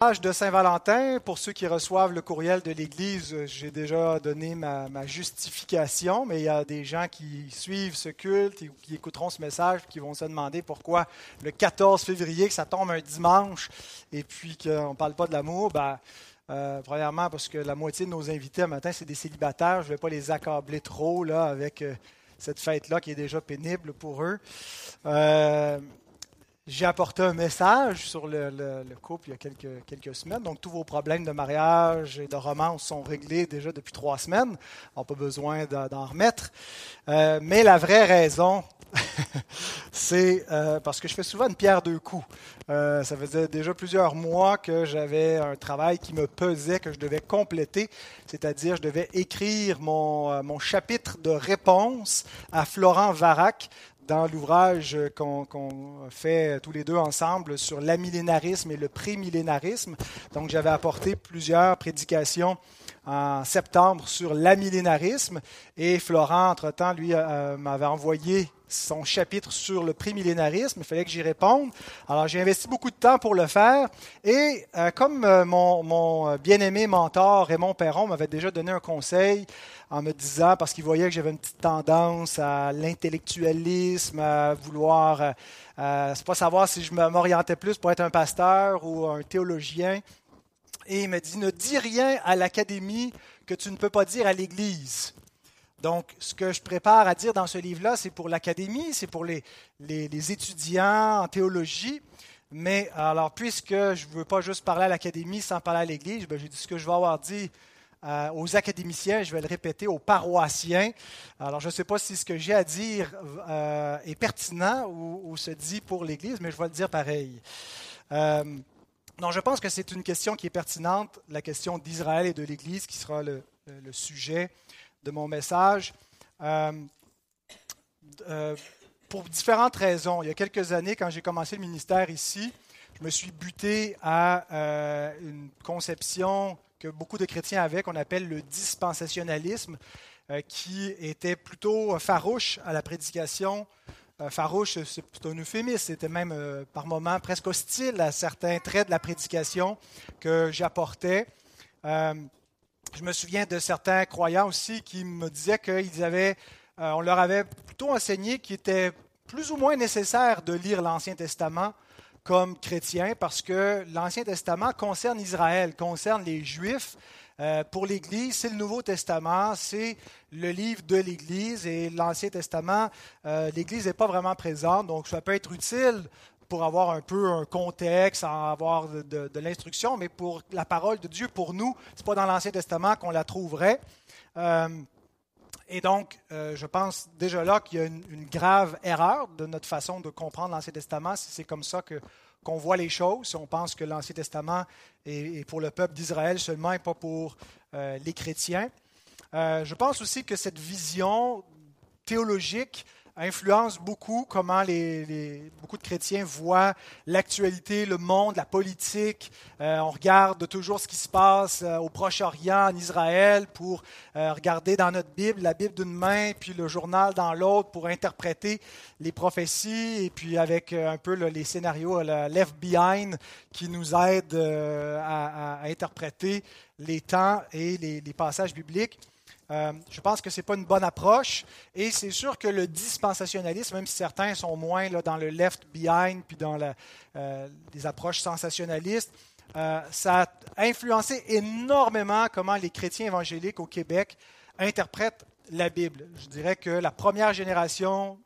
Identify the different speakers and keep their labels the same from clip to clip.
Speaker 1: de Saint-Valentin, pour ceux qui reçoivent le courriel de l'Église, j'ai déjà donné ma, justification, mais il y a des gens qui suivent ce culte et qui écouteront ce message qui vont se demander pourquoi le 14 février, que ça tombe un dimanche, et puis qu'on ne parle pas de l'amour. Ben, euh, premièrement, parce que la moitié de nos invités un matin, c'est des célibataires. Je ne vais pas les accabler trop là, avec euh, cette fête-là qui est déjà pénible pour eux. Euh, j'ai apporté un message sur le, couple il y a quelques, quelques, semaines. Donc, tous vos problèmes de mariage et de romance sont réglés déjà depuis trois semaines. On n'a pas besoin d'en remettre. Euh, mais la vraie raison, c'est euh, parce que je fais souvent une pierre deux coups. Euh, ça faisait déjà plusieurs mois que j'avais un travail qui me pesait, que je devais compléter, c'est-à-dire je devais écrire mon, mon chapitre de réponse à Florent Varac dans l'ouvrage qu'on fait tous les deux ensemble sur l'amillénarisme et le prémillénarisme. Donc, j'avais apporté plusieurs prédications en septembre sur l'amillénarisme et Florent, entre-temps, lui, euh, m'avait envoyé son chapitre sur le prémillénarisme. Il fallait que j'y réponde. Alors, j'ai investi beaucoup de temps pour le faire. Et euh, comme euh, mon, mon bien-aimé mentor Raymond Perron m'avait déjà donné un conseil en me disant, parce qu'il voyait que j'avais une petite tendance à l'intellectualisme, à vouloir, euh, euh c'est pas savoir si je m'orientais plus pour être un pasteur ou un théologien. Et il me dit, ne dis rien à l'académie que tu ne peux pas dire à l'Église. Donc, ce que je prépare à dire dans ce livre-là, c'est pour l'académie, c'est pour les, les, étudiants en théologie. Mais alors, puisque je ne veux pas juste parler à l'académie sans parler à l'Église, ben, j'ai dit ce que je vais avoir dit euh, aux académiciens, je vais le répéter, aux paroissiens. Alors, je ne sais pas si ce que j'ai à dire euh, est pertinent ou, se dit pour l'Église, mais je vais le dire pareil. Euh, non, je pense que c'est une question qui est pertinente, la question d'Israël et de l'Église, qui sera le, le, sujet de mon message. pour différentes raisons. Il y a quelques années, quand j'ai commencé le ministère ici, je me suis buté à une conception que beaucoup de chrétiens avaient, qu'on appelle le dispensationalisme, euh, qui était plutôt farouche à la prédication. Euh, farouche, c'est un euphémisme, c'était même euh, par moments presque hostile à certains traits de la prédication que j'apportais. Je me souviens de certains croyants aussi qui me disaient qu'ils avaient, on leur avait plutôt enseigné qu'il était plus ou moins nécessaire de lire l'Ancien Testament comme chrétien parce que l'Ancien Testament concerne Israël, concerne les Juifs. Euh, pour l'Église, c'est le Nouveau Testament, c'est le livre de l'Église et l'Ancien Testament, euh, l'Église n'est pas vraiment présente, donc ça peut être utile pour avoir un peu un contexte, avoir de, l'instruction, mais pour la parole de Dieu, pour nous, ce n'est pas dans l'Ancien Testament qu'on la trouverait. Euh, et donc, euh, je pense déjà là qu'il y a une, grave erreur de notre façon de comprendre l'Ancien Testament, si c'est comme ça que, qu'on voit les choses, si on pense que l'Ancien Testament est, pour le peuple d'Israël seulement et pas pour euh, les chrétiens. Euh, je pense aussi que cette vision théologique influence beaucoup comment beaucoup de chrétiens voient l'actualité, le monde, la politique. Euh, on regarde toujours ce qui se passe euh, au Proche-Orient, en Israël, pour euh, regarder dans notre Bible, la Bible d'une main, puis le journal dans l'autre, pour interpréter les prophéties, et puis avec un peu les scénarios, le left behind, qui nous aident à, interpréter les temps et les passages bibliques. Euh, je pense que ce n'est pas une bonne approche. Et c'est sûr que le dispensationalisme, même si certains sont moins là, dans le left behind puis dans la, euh, les approches sensationnalistes, euh, ça a influencé énormément comment les chrétiens évangéliques au Québec interprètent la Bible. Je dirais que la première génération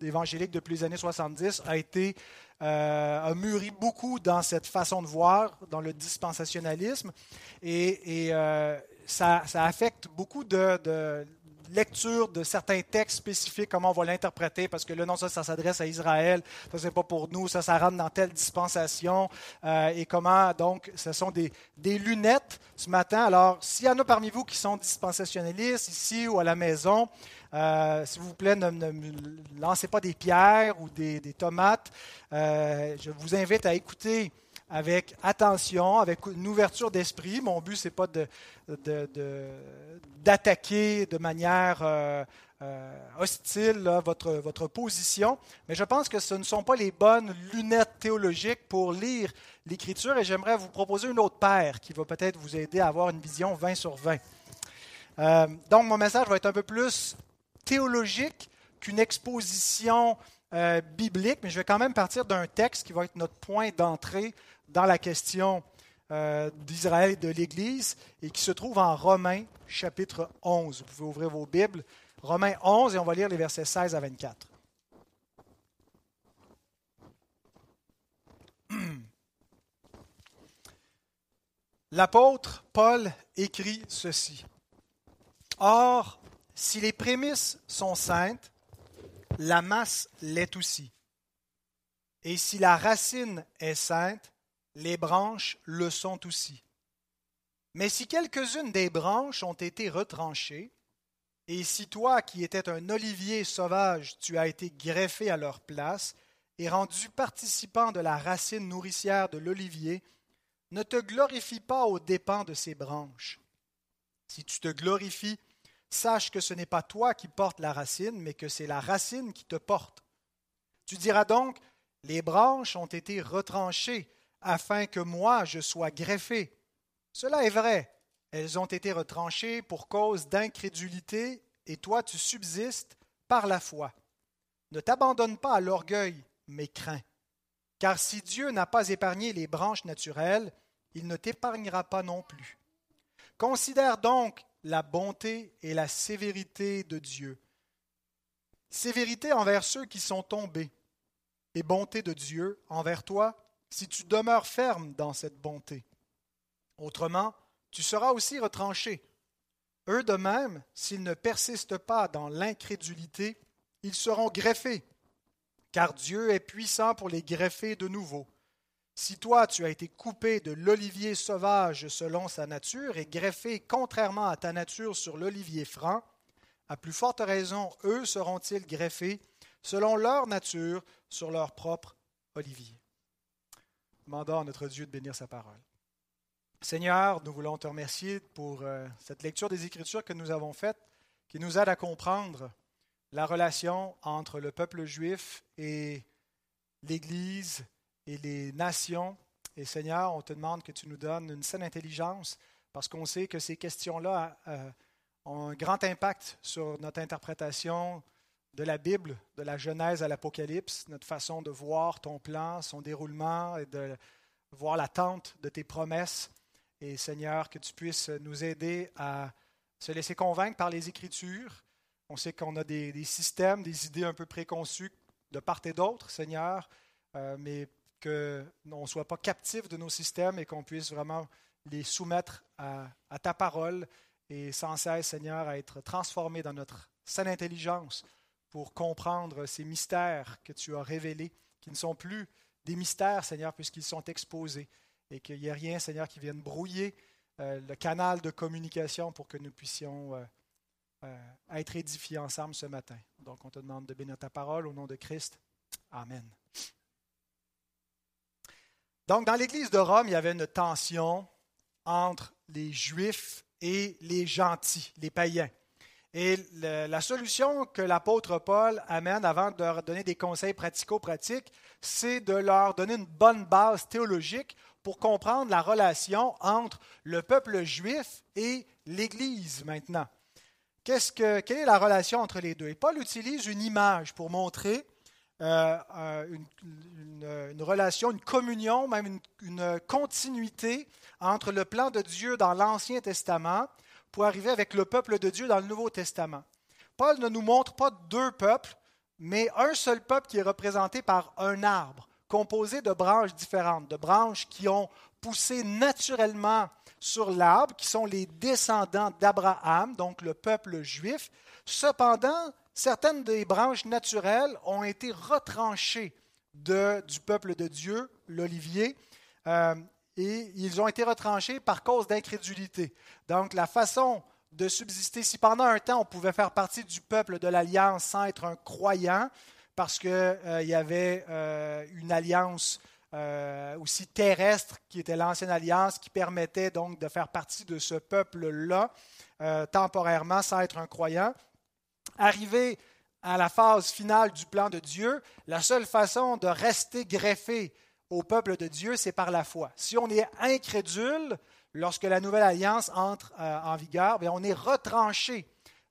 Speaker 1: d'évangéliques depuis les années 70 a été a mûri beaucoup dans cette façon de voir, dans le dispensationalisme. Et ça, affecte beaucoup de, lecture de certains textes spécifiques, comment on va l'interpréter, parce que là, non, ça, ça s'adresse à Israël, ça, c'est pas pour nous, ça, ça rentre dans telle dispensation, euh, et comment, donc, ce sont des, lunettes ce matin. Alors, s'il y en a parmi vous qui sont dispensationalistes, ici ou à la maison, euh, s'il vous plaît, ne, lancez pas des pierres ou des, des euh, je vous invite à écouter avec attention, avec une ouverture d'esprit. Mon but, ce n'est pas d'attaquer de, manière euh, euh, hostile, votre, position, mais je pense que ce ne sont pas les bonnes lunettes théologiques pour lire l'Écriture et j'aimerais vous proposer une autre paire qui va peut-être vous aider à avoir une vision 20 sur 20. Euh, donc, mon message va être un peu plus théologique qu'une exposition biblique, mais je vais quand même partir d'un texte qui va être notre point d'entrée dans la question d'Israël et de l'Église et qui se trouve en Romains chapitre 11. Vous pouvez ouvrir vos Bibles. Romains 11 et on va lire les versets 16 à 24. L'apôtre Paul écrit ceci. Or, si les prémices sont saintes, la masse l'est aussi. Et si la racine est sainte, les branches le sont aussi. Mais si quelques-unes des branches ont été retranchées, et si toi, qui étais un olivier sauvage, tu as été greffé à leur place et rendu participant de la racine nourricière de l'olivier, ne te glorifie pas aux dépens de ses branches. Si tu te glorifies, sache que ce n'est pas toi qui portes la racine, mais que c'est la racine qui te porte. Tu diras donc, les branches ont été retranchées afin que moi je sois greffé. Cela est vrai, elles ont été retranchées pour cause d'incrédulité, et toi tu subsistes par la foi. Ne t'abandonne pas à l'orgueil, mais crains. Car si Dieu n'a pas épargné les branches naturelles, il ne t'épargnera pas non plus. Considère donc la bonté et la sévérité de Dieu. Sévérité envers ceux qui sont tombés, et bonté de Dieu envers toi si tu demeures ferme dans cette bonté. Autrement, tu seras aussi retranché. Eux de même, s'ils ne persistent pas dans l'incrédulité, ils seront greffés, car Dieu est puissant pour les greffer de nouveau. Si toi tu as été coupé de l'olivier sauvage selon sa nature et greffé contrairement à ta nature sur l'olivier franc, à plus forte raison, eux seront-ils greffés selon leur nature sur leur propre olivier. Demandons à notre Dieu de bénir sa parole. Seigneur, nous voulons te remercier pour euh, cette lecture des Écritures que nous avons faite, qui nous aide à comprendre la relation entre le peuple juif et l'Église et les nations. Et Seigneur, on te demande que tu nous donnes une saine intelligence, parce qu'on sait que ces questions-là euh, ont un grand impact sur notre interprétation de la Bible, de la Genèse à l'Apocalypse, notre façon de voir ton plan, son déroulement et de voir l'attente de tes promesses. Et Seigneur, que tu puisses nous aider à se laisser convaincre par les Écritures. On sait qu'on a des, systèmes, des idées un peu préconçues de part et d'autre, Seigneur, euh, mais qu'on ne soit pas captif de nos systèmes et qu'on puisse vraiment les soumettre à, ta parole et sans cesse, Seigneur, à être transformés dans notre saine intelligence pour comprendre ces mystères que tu as révélés, qui ne sont plus des mystères, Seigneur, puisqu'ils sont exposés et qu'il n'y ait rien, Seigneur, qui vienne brouiller euh, le canal de communication pour que nous puissions euh, euh, être édifiés ensemble ce matin. Donc, on te demande de bénir ta parole au nom de Christ. Amen. Donc, dans l'Église de Rome, il y avait une tension entre les Juifs et les gentils, les païens. Et la solution que l'apôtre Paul amène avant de leur donner des conseils pratico-pratiques, c'est de leur donner une bonne base théologique pour comprendre la relation entre le peuple juif et l'Église maintenant. Quelle est la relation entre les deux? Et Paul utilise une image pour montrer euh, euh, une, relation, une communion, même une, continuité entre le plan de Dieu dans l'Ancien Testament pour arriver avec le peuple de Dieu dans le Nouveau Testament. Paul ne nous montre pas deux peuples, mais un seul peuple qui est représenté par un arbre composé de branches différentes, de branches qui ont poussé naturellement sur l'arbre, qui sont les descendants d'Abraham, donc le peuple juif. Cependant, certaines des branches naturelles ont été retranchées du peuple de Dieu, l'olivier, euh, et ils ont été retranchés par cause d'incrédulité. Donc la façon de subsister, si pendant un temps on pouvait faire partie du peuple de l'Alliance sans être un croyant, parce qu'il euh, y avait euh, une alliance euh, aussi terrestre qui était l'ancienne alliance qui permettait donc de faire partie de ce peuple-là temporairement sans être un croyant. arrivé à la phase finale du plan de Dieu, la seule façon de rester greffé au peuple de Dieu, c'est par la foi. Si on est incrédule, lorsque la nouvelle alliance entre euh, en vigueur, on est retranché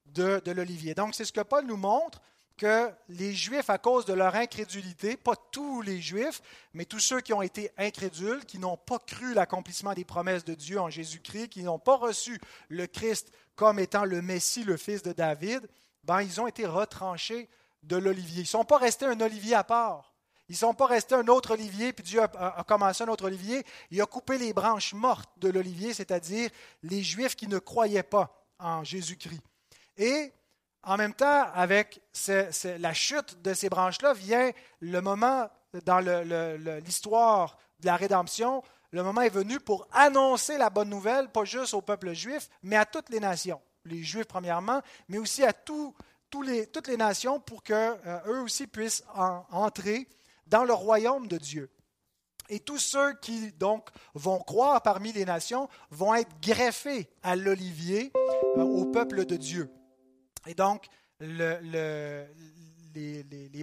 Speaker 1: de, de l'olivier. Donc, c'est ce que Paul nous montre que les Juifs, à cause de leur incrédulité, pas tous les Juifs, mais tous ceux qui ont été incrédules, qui n'ont pas cru l'accomplissement des promesses de Dieu en Jésus-Christ, qui n'ont pas reçu le Christ comme étant le Messie, le fils de David, ben, ils ont été retranchés de l'olivier. Ils ne sont pas restés un olivier à part. Ils ne sont pas restés un autre olivier, puis Dieu a, commencé un autre olivier. Il a coupé les branches mortes de l'olivier, c'est-à-dire les Juifs qui ne croyaient pas en Jésus-Christ. Et en même temps, avec la chute de ces branches-là, vient le moment dans l'histoire de la rédemption, le moment est venu pour annoncer la bonne nouvelle, pas juste au peuple juif, mais à toutes les nations. Les Juifs premièrement, mais aussi à toutes les nations pour qu'eux eux aussi puissent entrer dans le royaume de Dieu. Et tous ceux qui donc vont croire parmi les nations vont être greffés à l'olivier, euh, au peuple de Dieu. Et donc, les,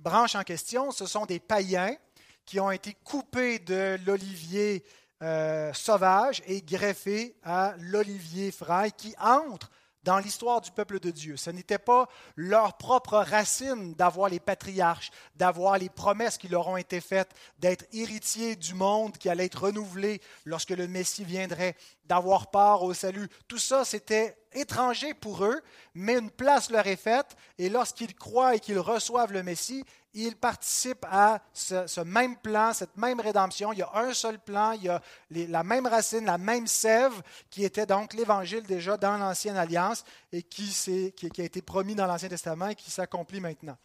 Speaker 1: branches en question, ce sont des païens qui ont été coupés de l'olivier euh, sauvage et greffés à l'olivier frais qui entre dans l'histoire du peuple de Dieu. Ce n'était pas leur propre racine d'avoir les patriarches, d'avoir les promesses qui leur ont été faites, d'être héritiers du monde qui allait être renouvelé lorsque le Messie viendrait, d'avoir part au salut. Tout ça, c'était étranger pour eux, mais une place leur est faite, et lorsqu'ils croient et qu'ils reçoivent le Messie, ils participent à ce, même plan, cette même rédemption. Il y a un seul plan, il y a la même racine, la même sève, qui était donc l'Évangile déjà dans l'Ancienne Alliance et qui a été promis dans l'Ancien Testament et qui s'accomplit maintenant.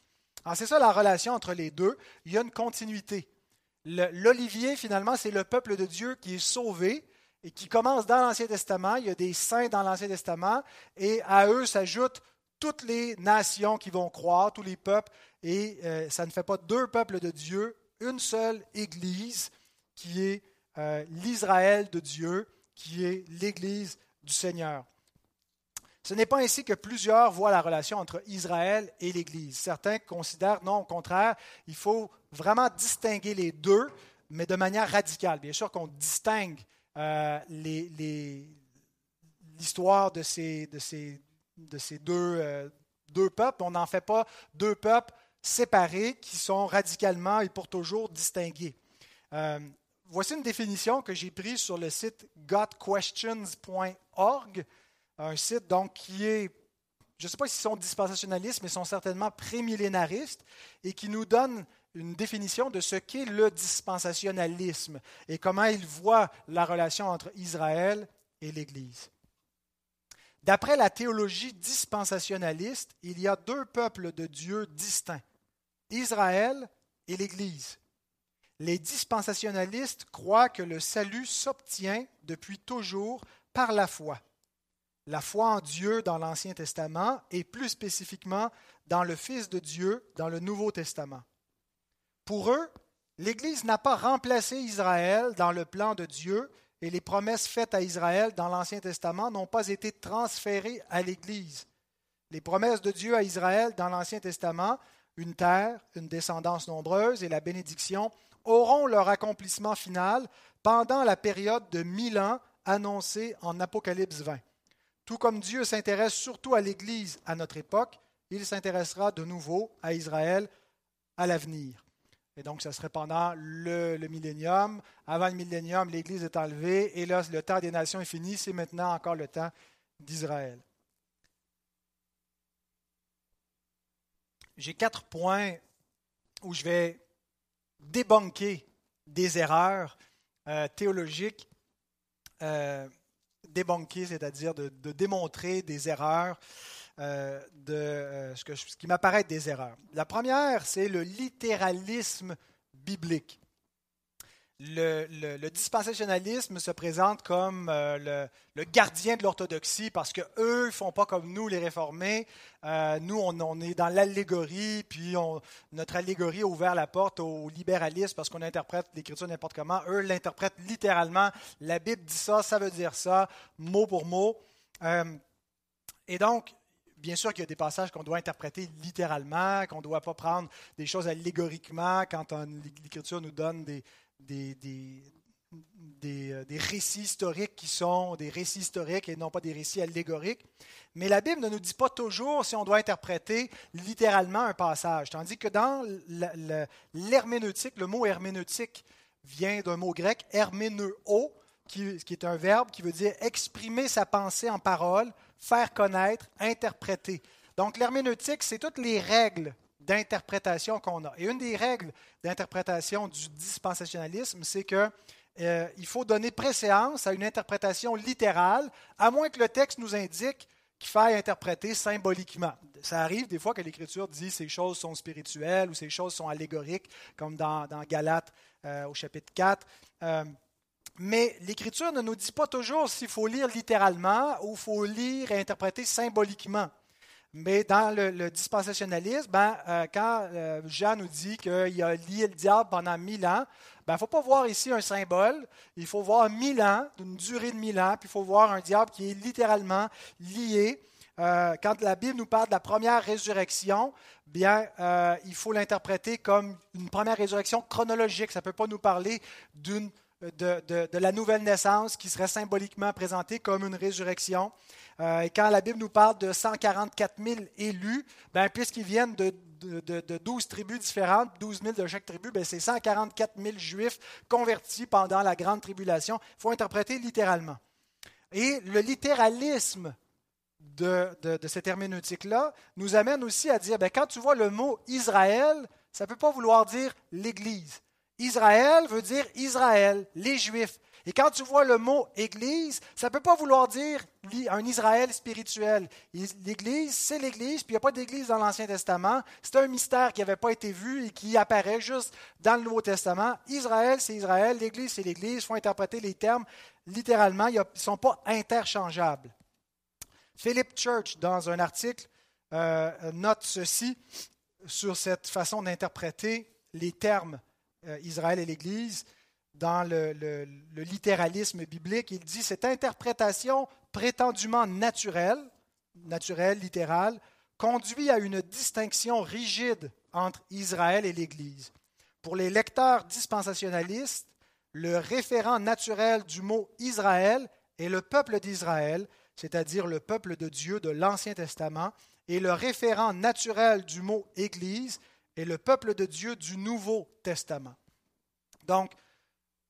Speaker 1: Alors c'est ça la relation entre les deux. Il y a une continuité. L'olivier, finalement, c'est le peuple de Dieu qui est sauvé et qui commence dans l'Ancien Testament. Il y a des saints dans l'Ancien Testament et à eux s'ajoutent toutes les nations qui vont croire, tous les peuples, et euh, ça ne fait pas deux peuples de Dieu, une seule Église qui est euh, l'Israël de Dieu, qui est l'Église du Seigneur. Ce n'est pas ainsi que plusieurs voient la relation entre Israël et l'Église. Certains considèrent, non, au contraire, il faut vraiment distinguer les deux, mais de manière radicale. Bien sûr qu'on distingue euh, l'histoire de ces, de ces, de ces deux, euh, deux peuples. On n'en fait pas deux peuples séparés qui sont radicalement et pour toujours distingués. Euh, voici une définition que j'ai prise sur le site gotquestions.org, un site donc qui est, je ne sais pas s'ils sont dispensationalistes, mais sont certainement prémillénaristes et qui nous donne une définition de ce qu'est le dispensationalisme et comment il voit la relation entre Israël et l'Église. D'après la théologie dispensationaliste, il y a deux peuples de Dieu distincts, Israël et l'Église. Les dispensationalistes croient que le salut s'obtient depuis toujours par la foi. La foi en Dieu dans l'Ancien Testament et plus spécifiquement dans le Fils de Dieu dans le Nouveau Testament. Pour eux, l'Église n'a pas remplacé Israël dans le plan de Dieu et les promesses faites à Israël dans l'Ancien Testament n'ont pas été transférées à l'Église. Les promesses de Dieu à Israël dans l'Ancien Testament, une terre, une descendance nombreuse et la bénédiction, auront leur accomplissement final pendant la période de mille ans annoncée en Apocalypse 20. Tout comme Dieu s'intéresse surtout à l'Église à notre époque, il s'intéressera de nouveau à Israël à l'avenir. Et donc, ce serait pendant le, millénium. Avant le millénium, l'Église est enlevée. Et là, le temps des nations est fini. C'est maintenant encore le temps d'Israël. J'ai quatre points où je vais débunker des erreurs euh, théologiques. Euh, débunker, c'est-à-dire de, démontrer des erreurs euh, de euh, ce, que, qui m'apparaît des erreurs. La première, c'est le littéralisme biblique. Le, dispensationalisme se présente comme euh, le, gardien de l'orthodoxie parce qu'eux ne font pas comme nous, les réformés. nous, on, est dans l'allégorie, puis notre allégorie a ouvert la porte au libéralisme parce qu'on interprète l'Écriture n'importe comment. Eux l'interprètent littéralement. La Bible dit ça, ça veut dire ça, mot pour mot. et donc, Bien sûr qu'il y a des passages qu'on doit interpréter littéralement, qu'on ne doit pas prendre des choses allégoriquement quand l'Écriture nous donne euh, des, récits historiques qui sont des récits historiques et non pas des récits allégoriques. Mais la Bible ne nous dit pas toujours si on doit interpréter littéralement un passage, tandis que dans l'herméneutique, le mot herméneutique vient d'un mot grec, herméneo, qui, qui est un verbe qui veut dire exprimer sa pensée en parole, faire connaître, interpréter. Donc l'herméneutique, c'est toutes les règles d'interprétation qu'on a. Et une des règles d'interprétation du dispensationalisme, c'est que euh, il faut donner préséance à une interprétation littérale, à moins que le texte nous indique qu'il faille interpréter symboliquement. Ça arrive des fois que l'Écriture dit ces choses sont spirituelles ou ces choses sont allégoriques, comme dans, dans Galates euh, au chapitre 4. Euh, mais l'Écriture ne nous dit pas toujours s'il faut lire littéralement ou faut lire et interpréter symboliquement. Mais dans le, dispensationalisme, ben, euh, quand euh, Jean nous dit qu'il a lié le diable pendant mille ans, il ben, ne faut pas voir ici un symbole, il faut voir mille ans, d'une durée de mille ans, puis il faut voir un diable qui est littéralement lié. Euh, quand la Bible nous parle de la première résurrection, bien, il faut l'interpréter comme une première résurrection chronologique. Ça ne peut pas nous parler d'une de, de, la nouvelle naissance qui serait symboliquement présentée comme une résurrection. Euh, et quand la Bible nous parle de 144 000 élus, ben, puisqu'ils viennent de, de, 12 tribus différentes, 12 000 de chaque tribu, ben, c'est 144 000 juifs convertis pendant la grande tribulation. Il faut interpréter littéralement. Et le littéralisme de, cette herméneutique-là nous amène aussi à dire, ben, quand tu vois le mot Israël, ça ne peut pas vouloir dire l'Église. Israël veut dire Israël, les Juifs. Et quand tu vois le mot Église, ça ne peut pas vouloir dire un Israël spirituel. L'Église, c'est l'Église, puis il n'y a pas d'Église dans l'Ancien Testament. C'est un mystère qui n'avait pas été vu et qui apparaît juste dans le Nouveau Testament. Israël, c'est Israël, l'Église, c'est l'Église. Il faut interpréter les termes littéralement, ils ne sont pas interchangeables. Philip Church, dans un article, euh, note ceci sur cette façon d'interpréter les termes Israël et l'Église dans le, littéralisme biblique. Il dit cette interprétation prétendument naturelle, naturelle, littérale, conduit à une distinction rigide entre Israël et l'Église. Pour les lecteurs dispensationalistes, le référent naturel du mot Israël est le peuple d'Israël, c'est-à-dire le peuple de Dieu de l'Ancien Testament, et le référent naturel du mot Église est le peuple de Dieu du Nouveau Testament. Donc,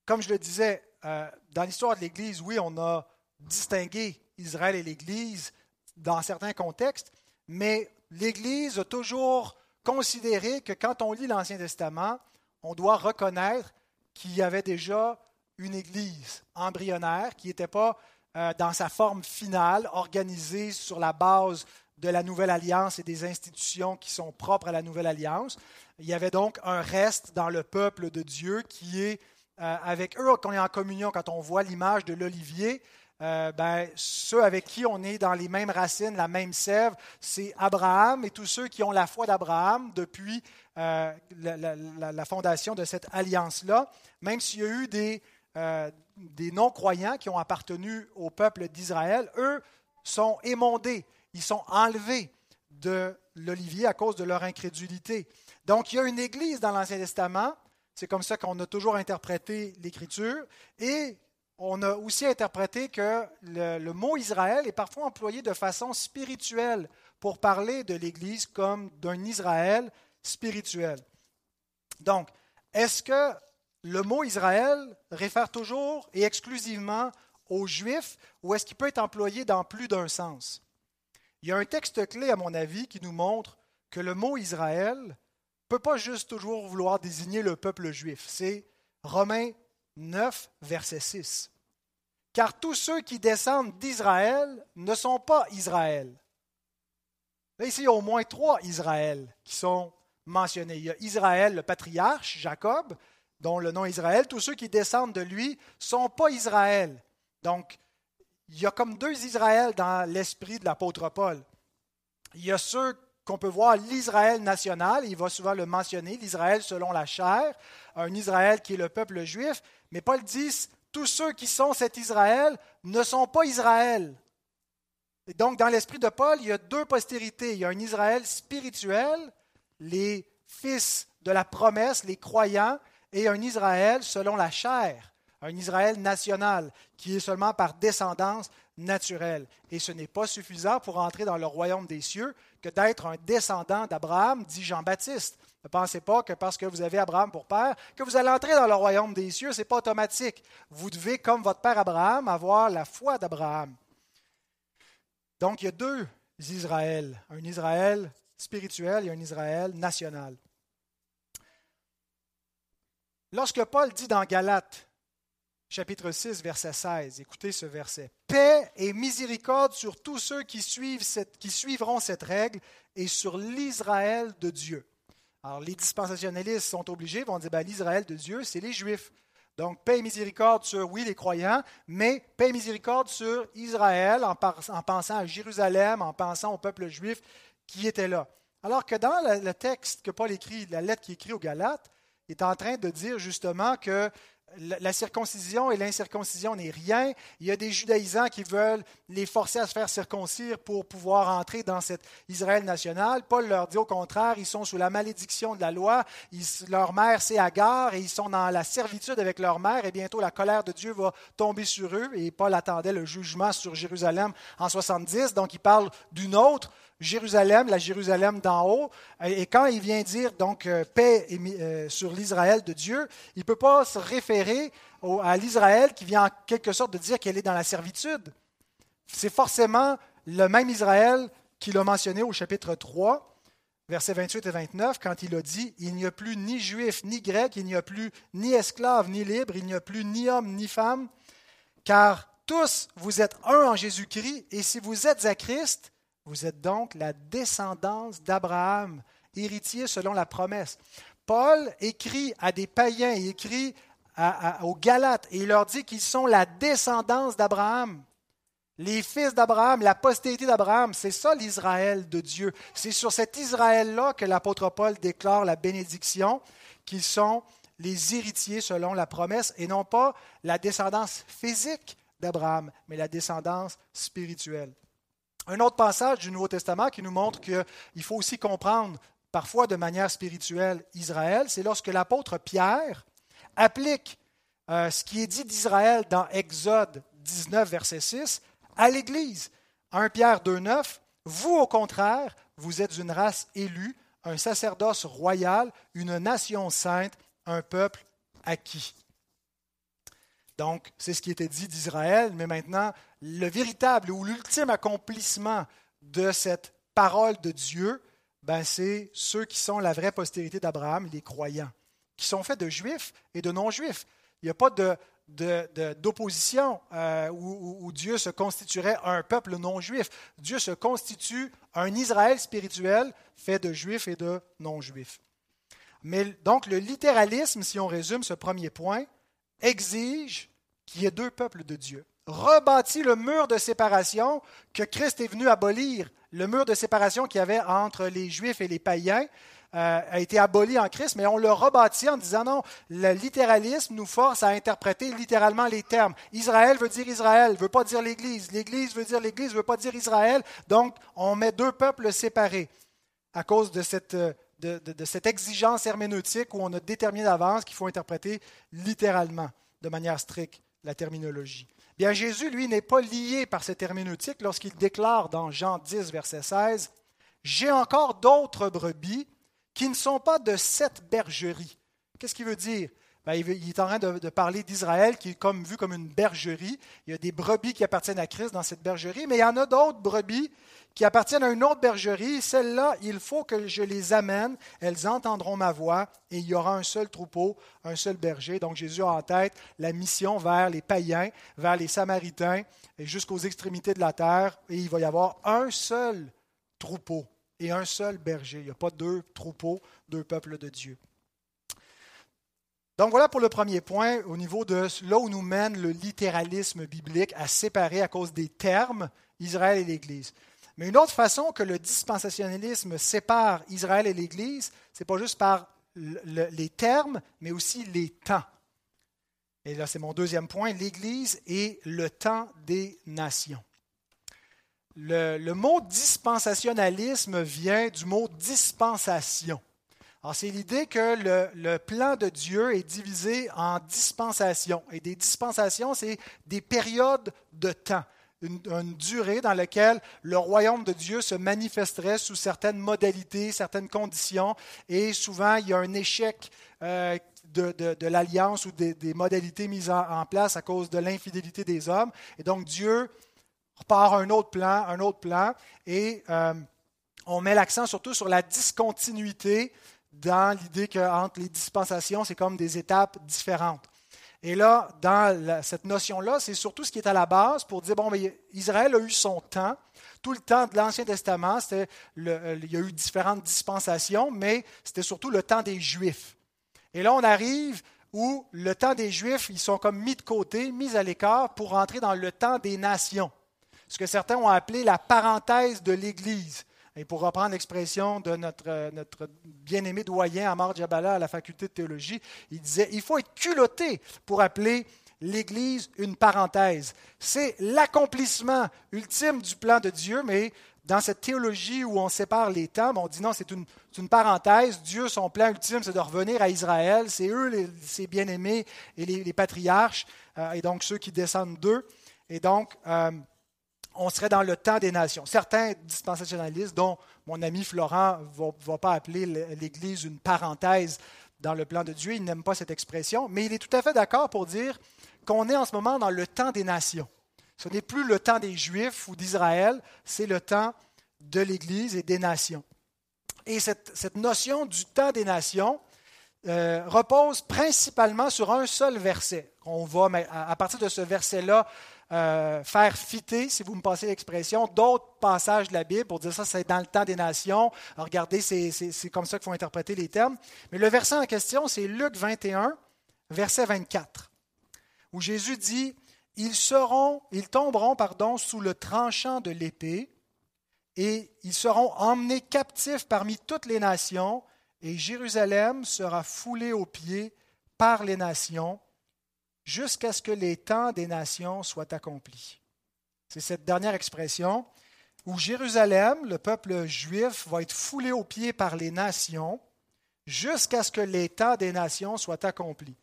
Speaker 1: comme je le disais, euh, dans l'histoire de l'Église, oui, on a distingué Israël et l'Église dans certains contextes, mais l'Église a toujours considéré que quand on lit l'Ancien Testament, on doit reconnaître qu'il y avait déjà une Église embryonnaire qui n'était pas euh, dans sa forme finale, organisée sur la base de la Nouvelle Alliance et des institutions qui sont propres à la Nouvelle Alliance. Il y avait donc un reste dans le peuple de Dieu qui est euh, avec eux qu'on est en communion quand on voit l'image de l'olivier. Euh, ben, ceux avec qui on est dans les mêmes racines, la même sève, c'est Abraham et tous ceux qui ont la foi d'Abraham depuis euh, la, fondation de cette alliance-là, même s'il y a eu des, des non-croyants qui ont appartenu au peuple d'Israël, eux sont émondés ils sont enlevés de l'olivier à cause de leur incrédulité. Donc, il y a une église dans l'Ancien Testament. C'est comme ça qu'on a toujours interprété l'Écriture. Et on a aussi interprété que le, mot Israël est parfois employé de façon spirituelle pour parler de l'Église comme d'un Israël spirituel. Donc, est-ce que le mot Israël réfère toujours et exclusivement aux Juifs ou est-ce qu'il peut être employé dans plus d'un sens? Il y a un texte clé, à mon avis, qui nous montre que le mot Israël ne peut pas juste toujours vouloir désigner le peuple juif. C'est Romains 9, verset 6. Car tous ceux qui descendent d'Israël ne sont pas Israël. Là, ici, il y a au moins trois Israël qui sont mentionnés. Il y a Israël, le patriarche, Jacob, dont le nom Israël. Tous ceux qui descendent de lui ne sont pas Israël. Donc, il y a comme deux Israël dans l'esprit de l'apôtre Paul. Il y a ceux qu'on peut voir l'Israël national, il va souvent le mentionner, l'Israël selon la chair, un Israël qui est le peuple juif, mais Paul dit, tous ceux qui sont cet Israël ne sont pas Israël. Et donc, dans l'esprit de Paul, il y a deux postérités. Il y a un Israël spirituel, les fils de la promesse, les croyants, et un Israël selon la chair, un Israël national, qui est seulement par descendance naturelle. Et ce n'est pas suffisant pour entrer dans le royaume des cieux que d'être un descendant d'Abraham, dit Jean-Baptiste. Ne pensez pas que parce que vous avez Abraham pour père, que vous allez entrer dans le royaume des cieux. Ce n'est pas automatique. Vous devez, comme votre père Abraham, avoir la foi d'Abraham. Donc, il y a deux Israël. Un Israël spirituel et un Israël national. Lorsque Paul dit dans Galates, chapitre 6, verset 16, écoutez ce verset, Paix et miséricorde sur tous ceux qui, suivent cette, suivront cette règle et sur l'Israël de Dieu. Alors, les dispensationalistes sont obligés, vont dire, ben, l'Israël de Dieu, c'est les Juifs. Donc, paix et miséricorde sur, oui, les croyants, mais paix et miséricorde sur Israël, en, en pensant à Jérusalem, en pensant au peuple juif qui était là. Alors que dans le texte que Paul écrit, la lettre qui écrit aux Galates, est en train de dire justement que la circoncision et l'incirconcision n'est rien. Il y a des judaïsants qui veulent les forcer à se faire circoncire pour pouvoir entrer dans cet Israël national. Paul leur dit au contraire, ils sont sous la malédiction de la loi. leur mère, c'est Agar, et ils sont dans la servitude avec leur mère, et bientôt la colère de Dieu va tomber sur eux. Et Paul attendait le jugement sur Jérusalem en 70, donc il parle d'une autre Jérusalem, la Jérusalem d'en haut. Et quand il vient dire donc euh, paix euh, sur l'Israël de Dieu, il ne peut pas se référer à l'Israël qui vient en quelque sorte de dire qu'elle est dans la servitude. C'est forcément le même Israël qu'il a mentionné au chapitre 3, versets 28 et 29, quand il a dit Il n'y a plus ni juif ni grec, il n'y a plus ni esclave ni libre, il n'y a plus ni homme ni femme, car tous vous êtes un en Jésus-Christ, et si vous êtes à Christ, vous êtes donc la descendance d'Abraham, héritier selon la promesse. Paul écrit à des païens, il écrit aux Galates, et il leur dit qu'ils sont la descendance d'Abraham. Les fils d'Abraham, la postérité d'Abraham, c'est ça l'Israël de Dieu. C'est sur cet Israël-là que l'apôtre Paul déclare la bénédiction, qu'ils sont les héritiers selon la promesse, et non pas la descendance physique d'Abraham, mais la descendance spirituelle. Un autre passage du Nouveau Testament qui nous montre qu'il faut aussi comprendre parfois de manière spirituelle Israël, c'est lorsque l'apôtre Pierre applique euh, ce qui est dit d'Israël dans Exode 19, verset 6, à l'Église. 1 Pierre 2, 9, vous au contraire, vous êtes une race élue, un sacerdoce royal, une nation sainte, un peuple acquis. Donc, c'est ce qui était dit d'Israël, mais maintenant, le véritable ou l'ultime accomplissement de cette parole de Dieu, ben, c'est ceux qui sont la vraie postérité d'Abraham, les croyants, qui sont faits de juifs et de non-juifs. Il n'y a pas d'opposition euh, où, Dieu se constituerait un peuple non-juif. Dieu se constitue un Israël spirituel fait de juifs et de non-juifs. Mais donc le littéralisme, si on résume ce premier point, exige qu'il y ait deux peuples de Dieu. Rebâtit le mur de séparation que Christ est venu abolir. Le mur de séparation qu'il y avait entre les Juifs et les païens euh, a été aboli en Christ, mais on le rebâtit en disant non, le littéralisme nous force à interpréter littéralement les termes. Israël veut dire Israël, veut pas dire l'Église. L'Église veut dire l'Église, veut pas dire Israël. Donc, on met deux peuples séparés à cause de cette, de, de cette exigence herméneutique où on a déterminé d'avance qu'il faut interpréter littéralement, de manière stricte la terminologie. Bien, Jésus, lui, n'est pas lié par cette herméneutique lorsqu'il déclare dans Jean 10, verset 16, J'ai encore d'autres brebis qui ne sont pas de cette bergerie. Qu'est-ce qu'il veut dire? Ben, il, est en train de, parler d'Israël qui est comme, vu comme une bergerie. Il y a des brebis qui appartiennent à Christ dans cette bergerie, mais il y en a d'autres brebis qui appartiennent à une autre bergerie. Celles-là, il faut que je les amène. Elles entendront ma voix et il y aura un seul troupeau, un seul berger. Donc Jésus a en tête la mission vers les païens, vers les Samaritains et jusqu'aux extrémités de la terre. Et il va y avoir un seul troupeau et un seul berger. Il n'y a pas deux troupeaux, deux peuples de Dieu. Donc voilà pour le premier point, au niveau de là où nous mène le littéralisme biblique à séparer à cause des termes Israël et l'Église. Mais une autre façon que le dispensationalisme sépare Israël et l'Église, ce n'est pas juste par les termes, mais aussi les temps. Et là, c'est mon deuxième point, l'Église et le temps des nations. Le, mot dispensationalisme vient du mot dispensation. Alors, c'est l'idée que le, plan de Dieu est divisé en dispensations. Et des dispensations, c'est des périodes de temps, une, durée dans laquelle le royaume de Dieu se manifesterait sous certaines modalités, certaines conditions. Et souvent, il y a un échec euh, de, l'alliance ou des, modalités mises en, place à cause de l'infidélité des hommes. Et donc, Dieu repart un autre plan, un autre plan, et euh, on met l'accent surtout sur la discontinuité dans l'idée qu'entre les dispensations, c'est comme des étapes différentes. Et là, dans cette notion-là, c'est surtout ce qui est à la base pour dire, bon, mais Israël a eu son temps. Tout le temps de l'Ancien Testament, le, il y a eu différentes dispensations, mais c'était surtout le temps des Juifs. Et là, on arrive où le temps des Juifs, ils sont comme mis de côté, mis à l'écart pour rentrer dans le temps des nations. Ce que certains ont appelé la parenthèse de l'Église. Et pour reprendre l'expression de notre, notre bien-aimé doyen Amar Jabala à la faculté de théologie, il disait il faut être culotté pour appeler l'Église une parenthèse. C'est l'accomplissement ultime du plan de Dieu, mais dans cette théologie où on sépare les temps, on dit non, c'est une, une, parenthèse. Dieu, son plan ultime, c'est de revenir à Israël. C'est eux, les, ses bien-aimés et les, patriarches, euh, et donc ceux qui descendent d'eux. Et donc, euh, on serait dans le temps des nations. Certains dispensationalistes, dont mon ami Florent ne va, pas appeler l'Église une parenthèse dans le plan de Dieu, il n'aime pas cette expression, mais il est tout à fait d'accord pour dire qu'on est en ce moment dans le temps des nations. Ce n'est plus le temps des Juifs ou d'Israël, c'est le temps de l'Église et des nations. Et cette, notion du temps des nations euh, repose principalement sur un seul verset. On va, à partir de ce verset-là, euh, faire fitter, si vous me passez l'expression, d'autres passages de la Bible pour dire ça, c'est dans le temps des nations. regardez, c'est comme ça qu'il faut interpréter les termes. Mais le verset en question, c'est Luc 21, verset 24, où Jésus dit Ils seront, ils tomberont, pardon, sous le tranchant de l'épée, et ils seront emmenés captifs parmi toutes les nations, et Jérusalem sera foulée aux pieds par les nations jusqu'à ce que les temps des nations soient accomplis. C'est cette dernière expression où Jérusalem, le peuple juif, va être foulé aux pieds par les nations jusqu'à ce que les temps des nations soient accomplis.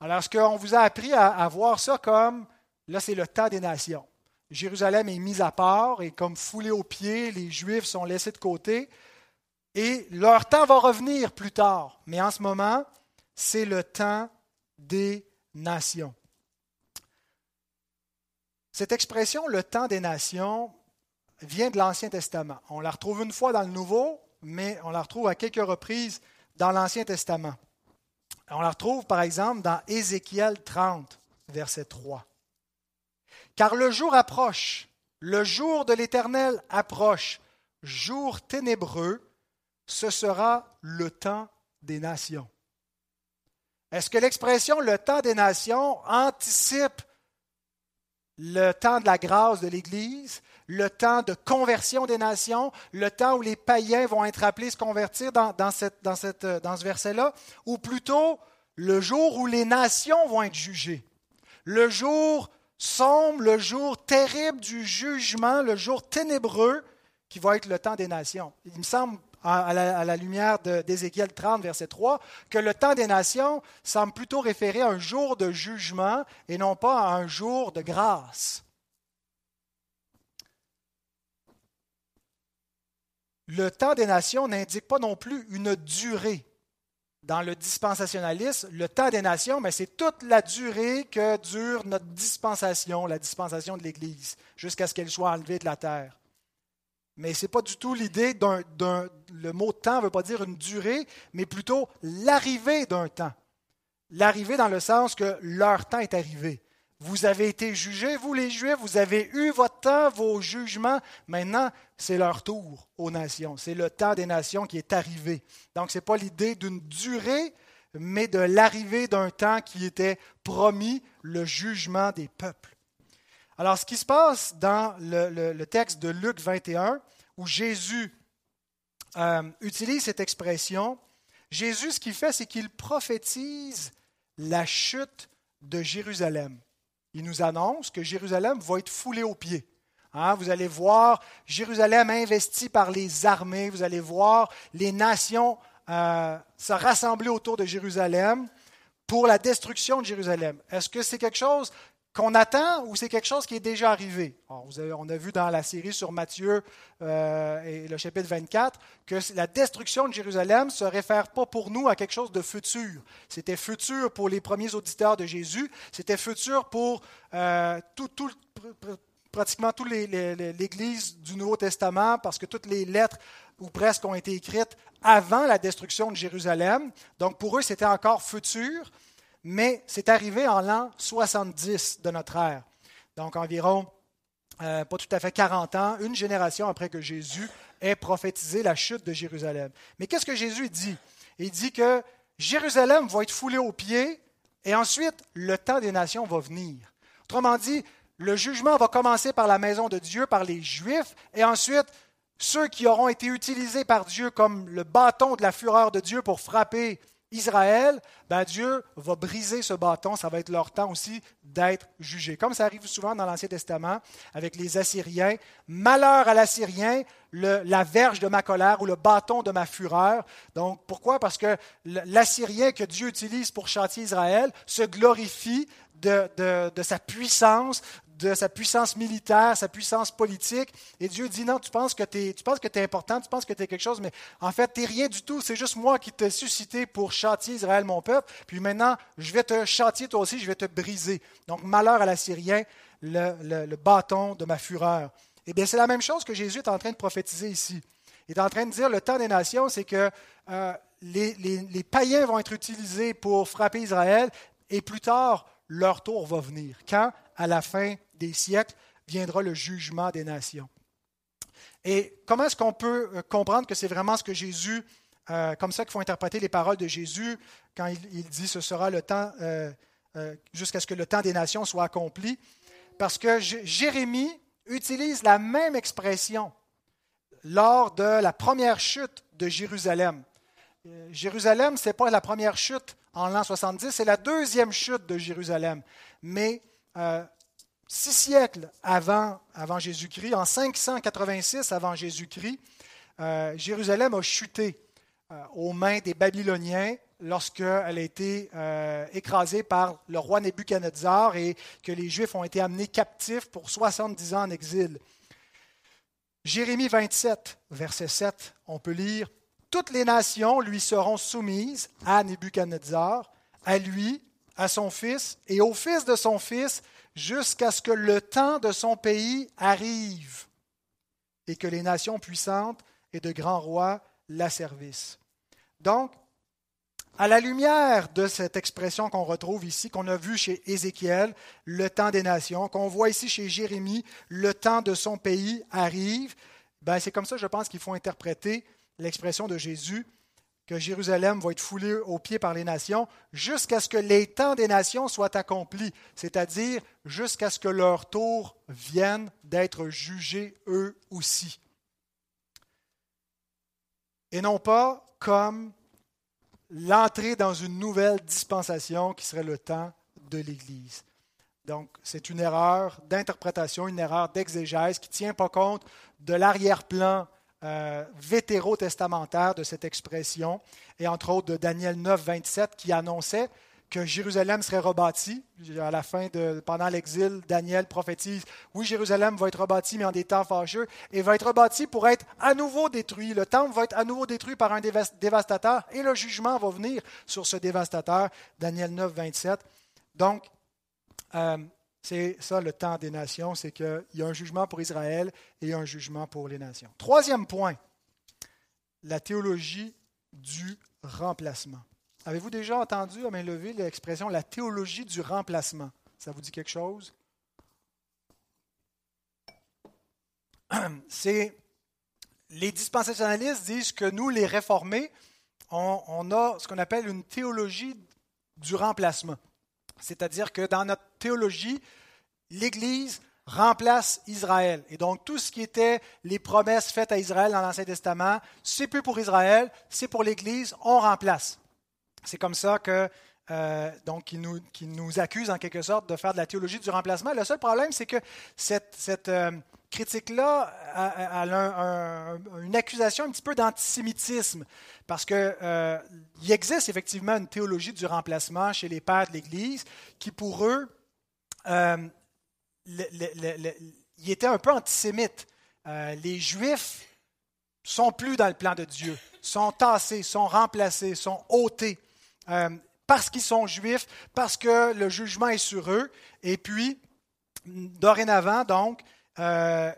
Speaker 1: Alors, est-ce qu'on vous a appris à, voir ça comme, là, c'est le temps des nations. Jérusalem est mise à part et comme foulé aux pieds, les Juifs sont laissés de côté. Et leur temps va revenir plus tard. Mais en ce moment, c'est le temps des Cette expression, le temps des nations, vient de l'Ancien Testament. On la retrouve une fois dans le Nouveau, mais on la retrouve à quelques reprises dans l'Ancien Testament. On la retrouve par exemple dans Ézéchiel 30, verset 3. Car le jour approche, le jour de l'Éternel approche, jour ténébreux, ce sera le temps des nations. Est-ce que l'expression le temps des nations anticipe le temps de la grâce de l'Église, le temps de conversion des nations, le temps où les païens vont être appelés à se convertir dans, cette, dans, cette, dans ce verset-là, ou plutôt le jour où les nations vont être jugées, le jour sombre, le jour terrible du jugement, le jour ténébreux qui va être le temps des nations. Il me semble à la, lumière d'Ézéchiel 30, verset 3, que le temps des nations semble plutôt référer à un jour de jugement et non pas à un jour de grâce. Le temps des nations n'indique pas non plus une durée. Dans le dispensationalisme, le temps des nations, mais c'est toute la durée que dure notre dispensation, la dispensation de l'Église, jusqu'à ce qu'elle soit enlevée de la terre. Mais ce n'est pas du tout l'idée d'un, Le mot temps ne veut pas dire une durée, mais plutôt l'arrivée d'un temps. L'arrivée dans le sens que leur temps est arrivé. Vous avez été jugés, vous les Juifs, vous avez eu votre temps, vos jugements. Maintenant, c'est leur tour aux nations. C'est le temps des nations qui est arrivé. Donc, ce n'est pas l'idée d'une durée, mais de l'arrivée d'un temps qui était promis, le jugement des peuples. Alors, ce qui se passe dans le, texte de Luc 21, où Jésus euh, utilise cette expression, Jésus, ce qu'il fait, c'est qu'il prophétise la chute de Jérusalem. Il nous annonce que Jérusalem va être foulée aux pieds. Hein, vous allez voir Jérusalem investie par les armées, vous allez voir les nations euh, se rassembler autour de Jérusalem pour la destruction de Jérusalem. Est-ce que c'est quelque chose qu'on attend ou c'est quelque chose qui est déjà arrivé? on a vu dans la série sur Matthieu euh, et le chapitre 24 que la destruction de Jérusalem ne se réfère pas pour nous à quelque chose de futur. C'était futur pour les premiers auditeurs de Jésus, c'était futur pour euh, tout, pratiquement toute l'Église du Nouveau Testament, parce que toutes les lettres, ou presque, ont été écrites avant la destruction de Jérusalem. Donc pour eux, c'était encore futur, mais c'est arrivé en l'an 70 de notre ère. Donc environ, euh, pas tout à fait 40 ans, une génération après que Jésus ait prophétisé la chute de Jérusalem. Mais qu'est-ce que Jésus dit? Il dit que Jérusalem va être foulée aux pieds et ensuite le temps des nations va venir. Autrement dit, le jugement va commencer par la maison de Dieu, par les Juifs, et ensuite ceux qui auront été utilisés par Dieu comme le bâton de la fureur de Dieu pour frapper Israël, ben Dieu va briser ce bâton, ça va être leur temps aussi d'être jugés. Comme ça arrive souvent dans l'Ancien Testament avec les Assyriens, malheur à l'Assyrien, la verge de ma colère ou le bâton de ma fureur. Donc pourquoi? Parce que l'Assyrien que Dieu utilise pour châtier Israël se glorifie de, sa puissance, de sa puissance militaire, sa puissance politique. Et Dieu dit, non, tu penses que tu penses que es important, tu penses que tu es quelque chose, mais en fait, tu n'es rien du tout. C'est juste moi qui t'ai suscité pour châtier Israël, mon peuple. Puis maintenant, je vais te châtier toi aussi, je vais te briser. Donc, malheur à l'Assyrien, le, le, bâton de ma fureur. Eh bien, c'est la même chose que Jésus est en train de prophétiser ici. Il est en train de dire, le temps des nations, c'est que euh, les, les païens vont être utilisés pour frapper Israël, et plus tard, leur tour va venir. Quand, à la fin des siècles, viendra le jugement des nations. Et comment est-ce qu'on peut euh, comprendre que c'est vraiment ce que Jésus, euh, comme ça qu'il faut interpréter les paroles de Jésus quand il, dit ce sera le temps, euh, jusqu'à ce que le temps des nations soit accompli? Parce que Jérémie utilise la même expression lors de la première chute de Jérusalem. Jérusalem, ce n'est pas la première chute en l'an 70. C'est la deuxième chute de Jérusalem. Mais six siècles avant, Jésus-Christ, en 586 avant Jésus-Christ, euh, Jérusalem a chuté euh, aux mains des Babyloniens lorsqu'elle a été écrasée par le roi Nebuchadnezzar et que les Juifs ont été amenés captifs pour 70 ans en exil. Jérémie 27, verset 7, on peut lire toutes les nations lui seront soumises à Nebuchadnezzar, à lui, à son fils et au fils de son fils, jusqu'à ce que le temps de son pays arrive et que les nations puissantes et de grands rois l'asservissent. Donc, à la lumière de cette expression qu'on retrouve ici, qu'on a vue chez Ézéchiel, le temps des nations, qu'on voit ici chez Jérémie, le temps de son pays arrive, ben c'est comme ça, je pense, qu'il faut interpréter l'expression de Jésus que Jérusalem va être foulée aux pieds par les nations jusqu'à ce que les temps des nations soient accomplis, c'est-à-dire jusqu'à ce que leur tour vienne d'être jugés eux aussi. Et non pas comme l'entrée dans une nouvelle dispensation qui serait le temps de l'Église. Donc, c'est une erreur d'interprétation, une erreur d'exégèse qui ne tient pas compte de l'arrière-plan euh, vétérotestamentaire de cette expression, et entre autres de Daniel 9, 27, qui annonçait que Jérusalem serait rebâtie. À la fin de, pendant l'exil, Daniel prophétise, oui, Jérusalem va être rebâtie, mais en des temps fâcheux, et va être rebâtie pour être à nouveau détruit. Le temple va être à nouveau détruit par un dévastateur, et le jugement va venir sur ce dévastateur. Daniel 9, 27. Donc, euh, c'est ça le temps des nations, c'est qu'il y a un jugement pour Israël et un jugement pour les nations. Troisième point, la théologie du remplacement. Avez-vous déjà entendu à main levée l'expression la théologie du remplacement? Ça vous dit quelque chose? Les dispensationalistes disent que nous, les réformés, on a ce qu'on appelle une théologie du remplacement. C'est-à-dire que dans notre théologie, l'Église remplace Israël. Et donc tout ce qui était les promesses faites à Israël dans l'Ancien Testament, c'est plus pour Israël, c'est pour l'Église, on remplace. C'est comme ça que euh, donc nous, qui nous accuse en quelque sorte de faire de la théologie du remplacement. Le seul problème, c'est que cette, euh, critique-là a, une accusation un petit peu d'antisémitisme, parce qu'il euh, existe effectivement une théologie du remplacement chez les pères de l'Église qui, pour eux, euh, il était un peu antisémite. Euh, les Juifs sont plus dans le plan de Dieu, sont tassés, sont remplacés, sont ôtés, parce qu'ils sont juifs, parce que le jugement est sur eux, et puis, dorénavant, donc, euh,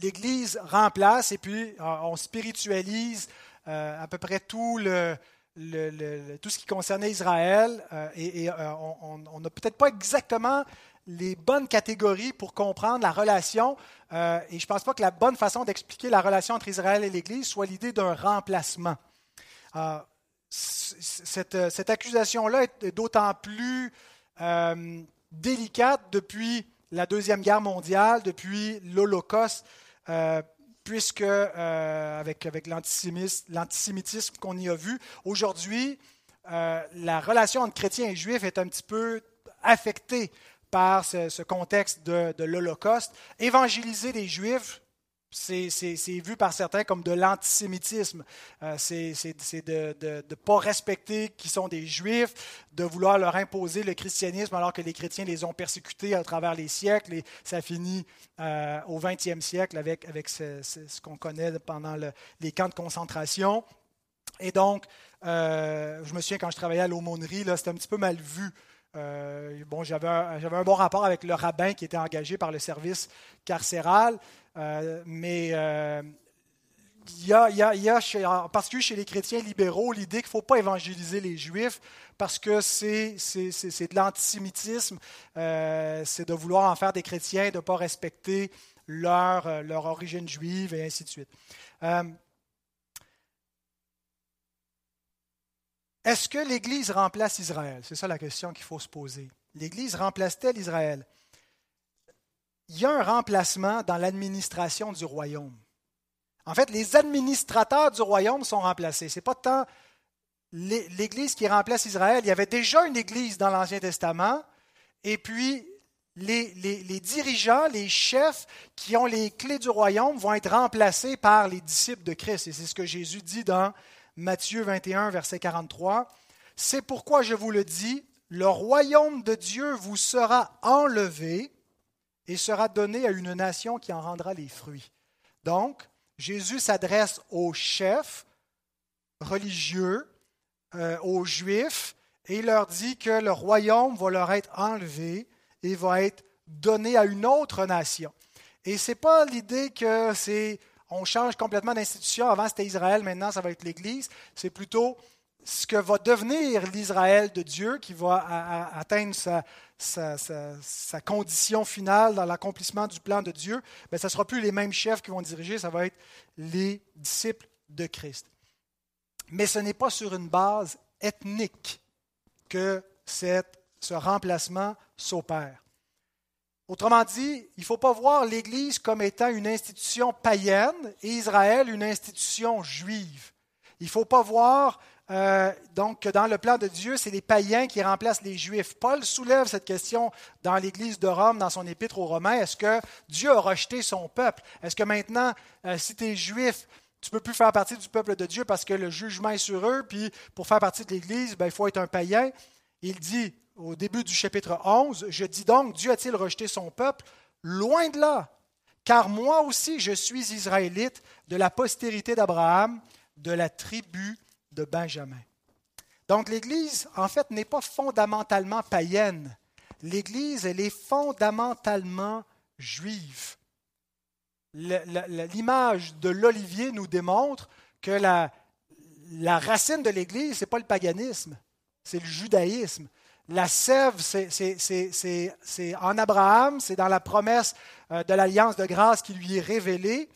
Speaker 1: l'Église remplace et puis euh, on spiritualise euh, à peu près tout ce qui concernait Israël et, on n'a peut-être pas exactement les bonnes catégories pour comprendre la relation. et je ne pense pas que la bonne façon d'expliquer la relation entre Israël et l'Église soit l'idée d'un remplacement. cette, cette accusation-là est d'autant plus délicate depuis la Deuxième Guerre mondiale, depuis l'Holocauste, euh, puisque euh, avec, avec l'antisémitisme qu'on y a vu, aujourd'hui, euh, la relation entre chrétiens et juifs est un petit peu affectée par ce, contexte de, l'Holocauste. Évangéliser les juifs, c'est vu par certains comme de l'antisémitisme. Euh, c'est de ne pas respecter qui sont des juifs, de vouloir leur imposer le christianisme alors que les chrétiens les ont persécutés à travers les siècles. Et ça finit euh, au 20e siècle avec, avec ce, qu'on connaît pendant les camps de concentration. Et donc, euh, je me souviens quand je travaillais à l'aumônerie, c'était un petit peu mal vu. Bon, j'avais un, bon rapport avec le rabbin qui était engagé par le service carcéral, euh, mais euh, il y a, il y chez, en chez les chrétiens libéraux, l'idée qu'il ne faut pas évangéliser les juifs parce que c'est, de l'antisémitisme, euh, c'est de vouloir en faire des chrétiens, de ne pas respecter leur, leur origine juive et ainsi de suite. Est-ce que l'Église remplace Israël? C'est ça la question qu'il faut se poser. L'Église remplace-t-elle Israël? Il y a un remplacement dans l'administration du royaume. En fait, les administrateurs du royaume sont remplacés. Ce n'est pas tant l'Église qui remplace Israël. Il y avait déjà une Église dans l'Ancien Testament, et puis les, dirigeants, les chefs qui ont les clés du royaume vont être remplacés par les disciples de Christ. Et c'est ce que Jésus dit dans Matthieu 21, verset 43. C'est pourquoi je vous le dis, le royaume de Dieu vous sera enlevé et sera donné à une nation qui en rendra les fruits. Donc, Jésus s'adresse aux chefs religieux, euh, aux juifs, et il leur dit que le royaume va leur être enlevé et va être donné à une autre nation. Et ce n'est pas l'idée que c'est on change complètement d'institution. Avant, c'était Israël, maintenant, ça va être l'Église. C'est plutôt ce que va devenir l'Israël de Dieu qui va atteindre sa, condition finale dans l'accomplissement du plan de Dieu, mais ce ne sera plus les mêmes chefs qui vont diriger, ça va être les disciples de Christ. Mais ce n'est pas sur une base ethnique que ce remplacement s'opère. Autrement dit, il ne faut pas voir l'Église comme étant une institution païenne et Israël une institution juive. Il ne faut pas voir euh, donc dans le plan de Dieu, c'est les païens qui remplacent les Juifs. Paul soulève cette question dans l'Église de Rome, dans son épître aux Romains. Est-ce que Dieu a rejeté son peuple? Est-ce que maintenant, euh, si tu es juif, tu ne peux plus faire partie du peuple de Dieu parce que le jugement est sur eux, puis pour faire partie de l'Église, ben, il faut être un païen? Il dit au début du chapitre 11, Je dis donc, Dieu a-t-il rejeté son peuple? Loin de là, car moi aussi je suis israélite de la postérité d'Abraham, de la tribu de Benjamin. Donc l'Église, en fait, n'est pas fondamentalement païenne. L'Église, elle est fondamentalement juive. L'image de l'olivier nous démontre que la, la racine de l'Église, ce n'est pas le paganisme, c'est le judaïsme. La sève, c'est en Abraham, c'est dans la promesse euh, de l'alliance de grâce qui lui est révélée.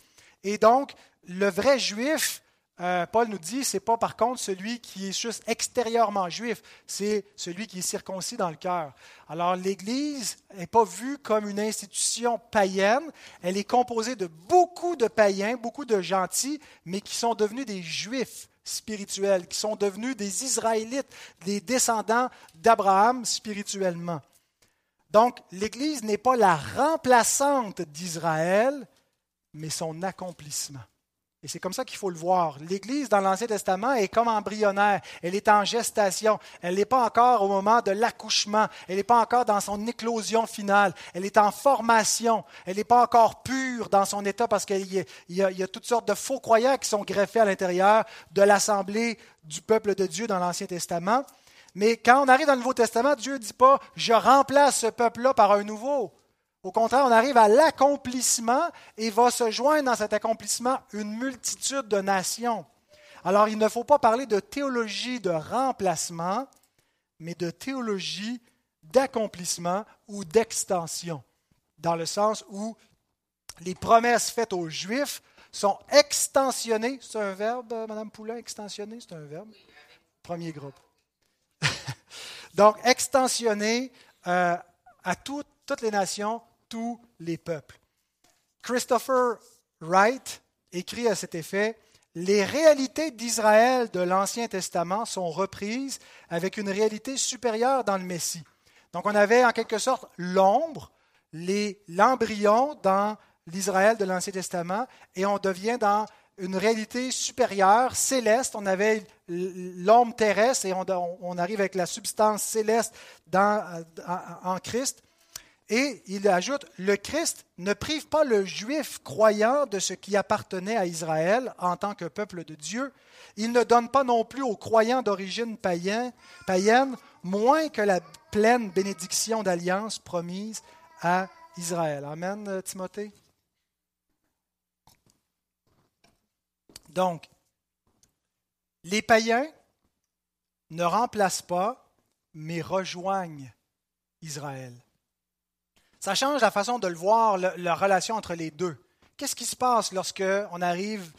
Speaker 1: Et donc, le vrai juif, euh, Paul nous dit, c'est pas par contre celui qui est juste extérieurement juif, c'est celui qui est circoncis dans le cœur. Alors l'Église n'est pas vue comme une institution païenne, elle est composée de beaucoup de païens, beaucoup de gentils, mais qui sont devenus des juifs spirituels, qui sont devenus des Israélites, des descendants d'Abraham spirituellement. Donc, l'Église n'est pas la remplaçante d'Israël, mais son accomplissement. Et c'est comme ça qu'il faut le voir. L'Église dans l'Ancien Testament est comme embryonnaire. Elle est en gestation. Elle n'est pas encore au moment de l'accouchement. Elle n'est pas encore dans son éclosion finale. Elle est en formation. Elle n'est pas encore pure dans son état parce qu'il y, a toutes sortes de faux croyants qui sont greffés à l'intérieur de l'assemblée du peuple de Dieu dans l'Ancien Testament. Mais quand on arrive dans le Nouveau Testament, Dieu ne dit pas je remplace ce peuple-là par un nouveau. Au contraire, on arrive à l'accomplissement et va se joindre dans cet accomplissement une multitude de nations. Alors, il ne faut pas parler de théologie de remplacement, mais de théologie d'accomplissement ou d'extension, dans le sens où les promesses faites aux Juifs sont extensionnées. C'est un verbe, Madame Poulain, extensionné, c'est un verbe? Premier groupe. Donc, extensionnées euh, à toutes les nations tous les peuples. Christopher Wright écrit à cet effet Les réalités d'Israël de l'Ancien Testament sont reprises avec une réalité supérieure dans le Messie. Donc on avait en quelque sorte l'ombre, l'embryon dans l'Israël de l'Ancien Testament et on devient dans une réalité supérieure, céleste. On avait l'ombre terrestre et on, arrive avec la substance céleste dans, en Christ. Et il ajoute, le Christ ne prive pas le juif croyant de ce qui appartenait à Israël en tant que peuple de Dieu. Il ne donne pas non plus aux croyants d'origine païenne, moins que la pleine bénédiction d'alliance promise à Israël. Amen, euh, Timothée. Donc, les païens ne remplacent pas, mais rejoignent Israël. Ça change la façon de le voir, la relation entre les deux. Qu'est-ce qui se passe lorsque on arrive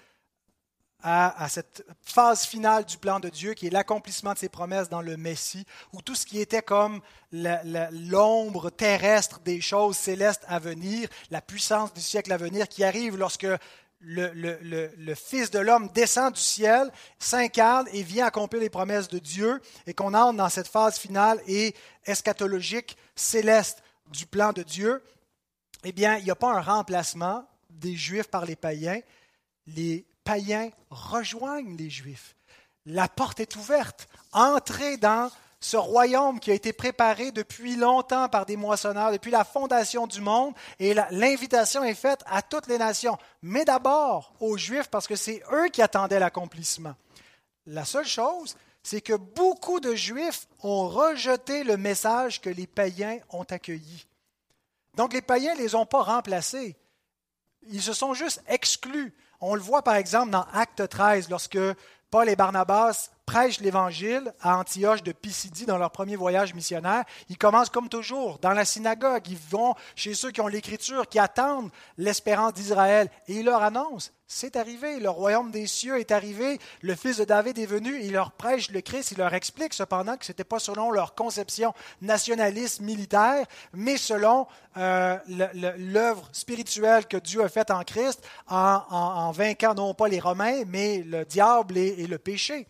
Speaker 1: à, cette phase finale du plan de Dieu, qui est l'accomplissement de ses promesses dans le Messie, où tout ce qui était comme l'ombre terrestre des choses célestes à venir, la puissance du siècle à venir, qui arrive lorsque le, Fils de l'homme descend du ciel, s'incarne et vient accomplir les promesses de Dieu, et qu'on entre dans cette phase finale et eschatologique céleste du plan de Dieu, eh bien, il n'y a pas un remplacement des Juifs par les païens. Les païens rejoignent les Juifs. La porte est ouverte. Entrez dans ce royaume qui a été préparé depuis longtemps par des moissonneurs, depuis la fondation du monde, et l'invitation est faite à toutes les nations, mais d'abord aux Juifs, parce que c'est eux qui attendaient l'accomplissement. La seule chose, c'est que beaucoup de Juifs ont rejeté le message que les païens ont accueilli. Donc les païens ne les ont pas remplacés. Ils se sont juste exclus. On le voit par exemple dans Acte 13, lorsque Paul et Barnabas prêchent l'Évangile à Antioche de Pisidie dans leur premier voyage missionnaire. Ils commencent comme toujours dans la synagogue. Ils vont chez ceux qui ont l'Écriture, qui attendent l'espérance d'Israël. Et ils leur annoncent, c'est arrivé, le royaume des cieux est arrivé, le fils de David est venu, ils leur prêchent le Christ, ils leur expliquent cependant que ce n'était pas selon leur conception nationaliste militaire, mais selon euh, l'œuvre spirituelle que Dieu a faite en Christ en, vainquant non pas les Romains, mais le diable et le péché.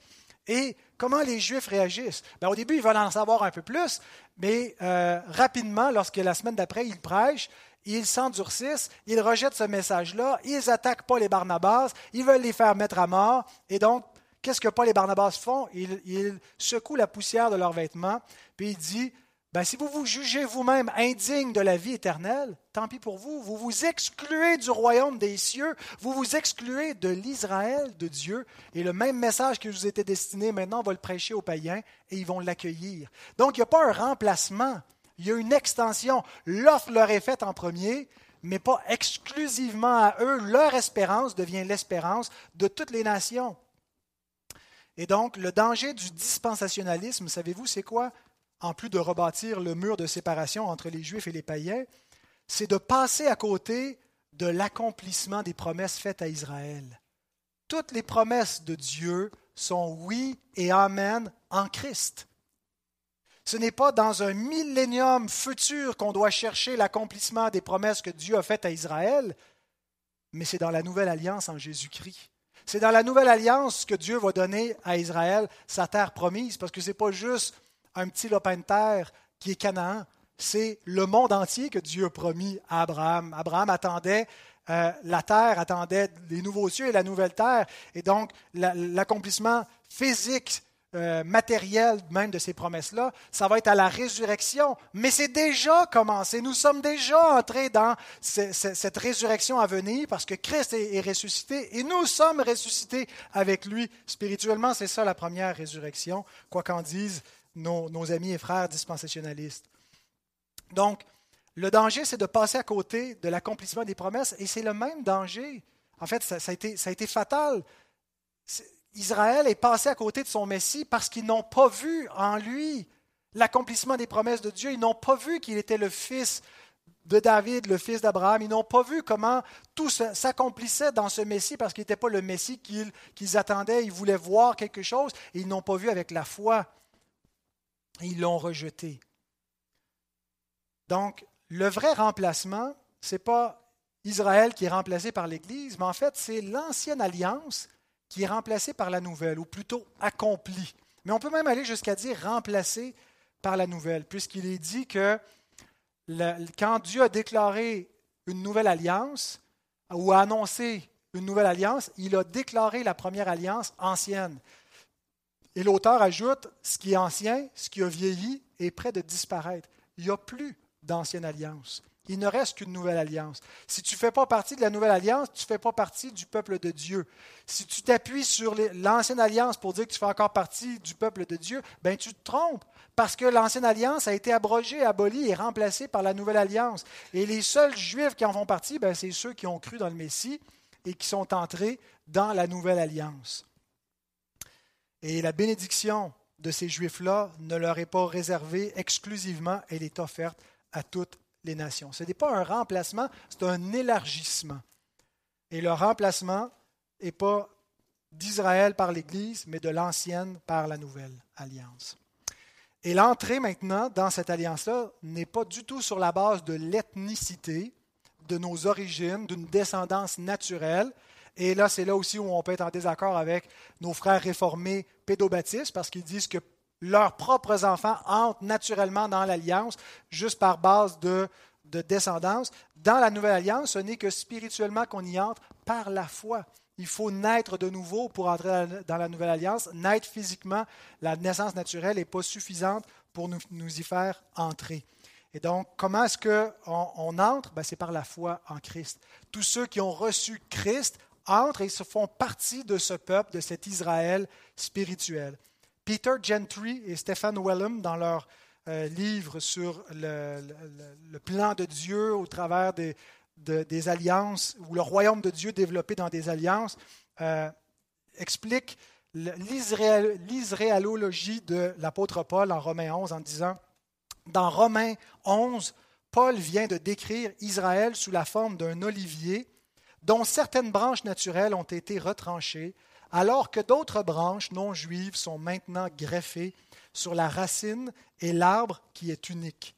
Speaker 1: Et comment les Juifs réagissent? Ben, Au début, ils veulent en savoir un peu plus, mais euh, rapidement, lorsque la semaine d'après, ils prêchent, ils s'endurcissent, ils rejettent ce message-là, ils attaquent Paul et Barnabas, ils veulent les faire mettre à mort. Et donc, qu'est-ce que Paul et Barnabas font? Ils, ils secouent la poussière de leurs vêtements, puis ils disent ben, si vous vous jugez vous-même indigne de la vie éternelle, tant pis pour vous. Vous vous excluez du royaume des cieux, vous vous excluez de l'Israël de Dieu, et le même message qui vous était destiné maintenant, on va le prêcher aux païens, et ils vont l'accueillir. Donc, il n'y a pas un remplacement, il y a une extension. L'offre leur est faite en premier, mais pas exclusivement à eux. Leur espérance devient l'espérance de toutes les nations. Et donc, le danger du dispensationalisme, savez-vous, c'est quoi? En plus de rebâtir le mur de séparation entre les Juifs et les païens, c'est de passer à côté de l'accomplissement des promesses faites à Israël. Toutes les promesses de Dieu sont oui et amen en Christ. Ce n'est pas dans un millénium futur qu'on doit chercher l'accomplissement des promesses que Dieu a faites à Israël, mais c'est dans la nouvelle alliance en Jésus-Christ. C'est dans la nouvelle alliance que Dieu va donner à Israël sa terre promise, parce que ce n'est pas juste un petit lopin de terre qui est Canaan. c'est le monde entier que Dieu a promis à Abraham. Abraham attendait euh, la terre, attendait les nouveaux cieux et la nouvelle terre. Et donc, l'accomplissement physique euh, matériel même de ces promesses-là, ça va être à la résurrection. Mais c'est déjà commencé. Nous sommes déjà entrés dans cette résurrection à venir parce que Christ est, ressuscité et nous sommes ressuscités avec lui spirituellement. C'est ça la première résurrection, quoi qu'en disent nos, amis et frères dispensationalistes. Donc, le danger, c'est de passer à côté de l'accomplissement des promesses et c'est le même danger. En fait, ça a été fatal. Israël est passé à côté de son Messie parce qu'ils n'ont pas vu en lui l'accomplissement des promesses de Dieu. Ils n'ont pas vu qu'il était le fils de David, le fils d'Abraham. Ils n'ont pas vu comment tout s'accomplissait dans ce Messie parce qu'il n'était pas le Messie qu'ils attendaient. Ils voulaient voir quelque chose et ils n'ont pas vu avec la foi. Ils l'ont rejeté. Donc, le vrai remplacement, ce n'est pas Israël qui est remplacé par l'Église, mais en fait, c'est l'ancienne alliance qui est remplacée par la nouvelle, ou plutôt accomplie. Mais on peut même aller jusqu'à dire remplacée par la nouvelle, puisqu'il est dit que quand Dieu a déclaré une nouvelle alliance, ou a annoncé une nouvelle alliance, il a déclaré la première alliance ancienne. Et l'auteur ajoute, ce qui est ancien, ce qui a vieilli, est prêt de disparaître. Il n'y a plus d'ancienne alliance. Il ne reste qu'une nouvelle alliance. Si tu ne fais pas partie de la nouvelle alliance, tu ne fais pas partie du peuple de Dieu. Si tu t'appuies sur l'ancienne alliance pour dire que tu fais encore partie du peuple de Dieu, ben tu te trompes. Parce que l'ancienne alliance a été abrogée, abolie et remplacée par la nouvelle alliance. Et les seuls juifs qui en font partie, ben, c'est ceux qui ont cru dans le Messie et qui sont entrés dans la nouvelle alliance. Et la bénédiction de ces juifs-là ne leur est pas réservée exclusivement, elle est offerte à toutes les nations. Ce n'est pas un remplacement, c'est un élargissement. Et le remplacement n'est pas d'Israël par l'Église, mais de l'ancienne par la nouvelle alliance. Et l'entrée maintenant dans cette alliance-là n'est pas du tout sur la base de l'ethnicité, de nos origines, d'une descendance naturelle. Et là, c'est là aussi où on peut être en désaccord avec nos frères réformés pédobaptistes, parce qu'ils disent que leurs propres enfants entrent naturellement dans l'alliance juste par base de, descendance. Dans la nouvelle alliance, ce n'est que spirituellement qu'on y entre par la foi. Il faut naître de nouveau pour entrer dans la nouvelle alliance. Naître physiquement, la naissance naturelle n'est pas suffisante pour nous, y faire entrer. Et donc, comment est-ce qu'on on entre? Ben, C'est par la foi en Christ. Tous ceux qui ont reçu Christ entrent et se font partie de ce peuple, de cet Israël spirituel. Peter Gentry et Stephen Wellum, dans leur euh, livre sur le, plan de Dieu au travers des, alliances, ou le royaume de Dieu développé dans des alliances, euh, expliquent l'israélologie de l'apôtre Paul en Romains 11 en disant, dans Romains 11, Paul vient de décrire Israël sous la forme d'un olivier dont certaines branches naturelles ont été retranchées alors que d'autres branches non juives sont maintenant greffées sur la racine et l'arbre qui est unique.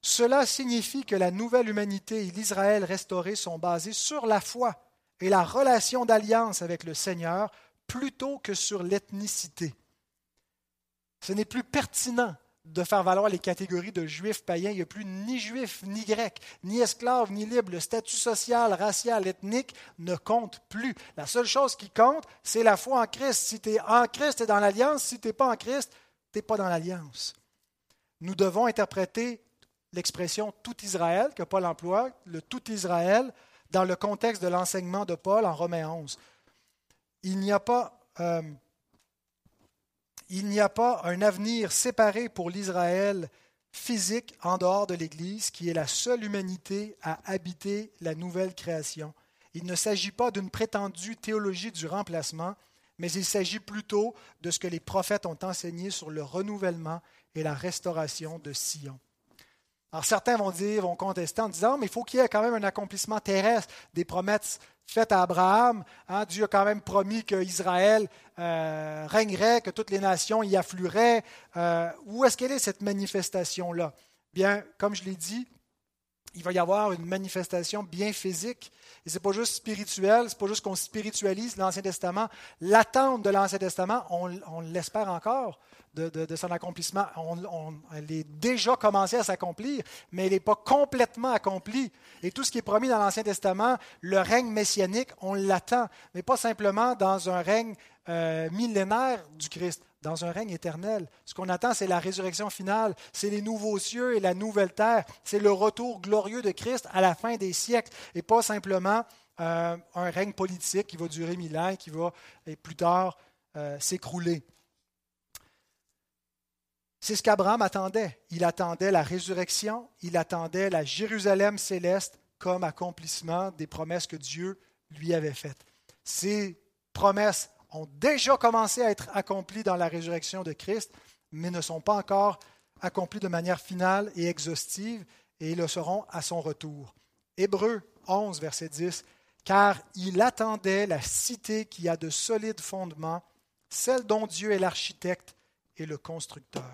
Speaker 1: Cela signifie que la nouvelle humanité et l'Israël restauré sont basés sur la foi et la relation d'alliance avec le Seigneur plutôt que sur l'ethnicité. Ce n'est plus pertinent de faire valoir les catégories de juifs païens. Il n'y a plus ni juifs, ni grecs, ni esclaves, ni libres. Le statut social, racial, ethnique ne compte plus. La seule chose qui compte, c'est la foi en Christ. Si tu es en Christ, tu es dans l'alliance. Si tu n'es pas en Christ, tu n'es pas dans l'alliance. Nous devons interpréter l'expression tout Israël que Paul emploie, le tout Israël, dans le contexte de l'enseignement de Paul en Romains 11. Il n'y a pas. Euh, il n'y a pas un avenir séparé pour l'Israël physique en dehors de l'Église, qui est la seule humanité à habiter la nouvelle création. Il ne s'agit pas d'une prétendue théologie du remplacement, mais il s'agit plutôt de ce que les prophètes ont enseigné sur le renouvellement et la restauration de Sion. Alors certains vont dire, vont contester en disant, mais il faut qu'il y ait quand même un accomplissement terrestre des promesses faites à Abraham. Hein. Dieu a quand même promis qu'Israël euh, régnerait, que toutes les nations y afflueraient. Euh, où est-ce qu'elle est cette manifestation-là? Bien, comme je l'ai dit, il va y avoir une manifestation bien physique. Et ce n'est pas juste spirituel, ce n'est pas juste qu'on spiritualise l'Ancien Testament. L'attente de l'Ancien Testament, on, l'espère encore de, son accomplissement. elle est déjà commencée à s'accomplir, mais elle n'est pas complètement accomplie. Et tout ce qui est promis dans l'Ancien Testament, le règne messianique, on l'attend, mais pas simplement dans un règne euh, millénaire du Christ dans un règne éternel. Ce qu'on attend, c'est la résurrection finale, c'est les nouveaux cieux et la nouvelle terre, c'est le retour glorieux de Christ à la fin des siècles, et pas simplement euh, un règne politique qui va durer mille ans et qui va plus tard euh, s'écrouler. C'est ce qu'Abraham attendait. Il attendait la résurrection, il attendait la Jérusalem céleste comme accomplissement des promesses que Dieu lui avait faites. Ces promesses ont déjà commencé à être accomplis dans la résurrection de Christ, mais ne sont pas encore accomplis de manière finale et exhaustive, et le seront à son retour. Hébreu 11, verset 10, car il attendait la cité qui a de solides fondements, celle dont Dieu est l'architecte et le constructeur.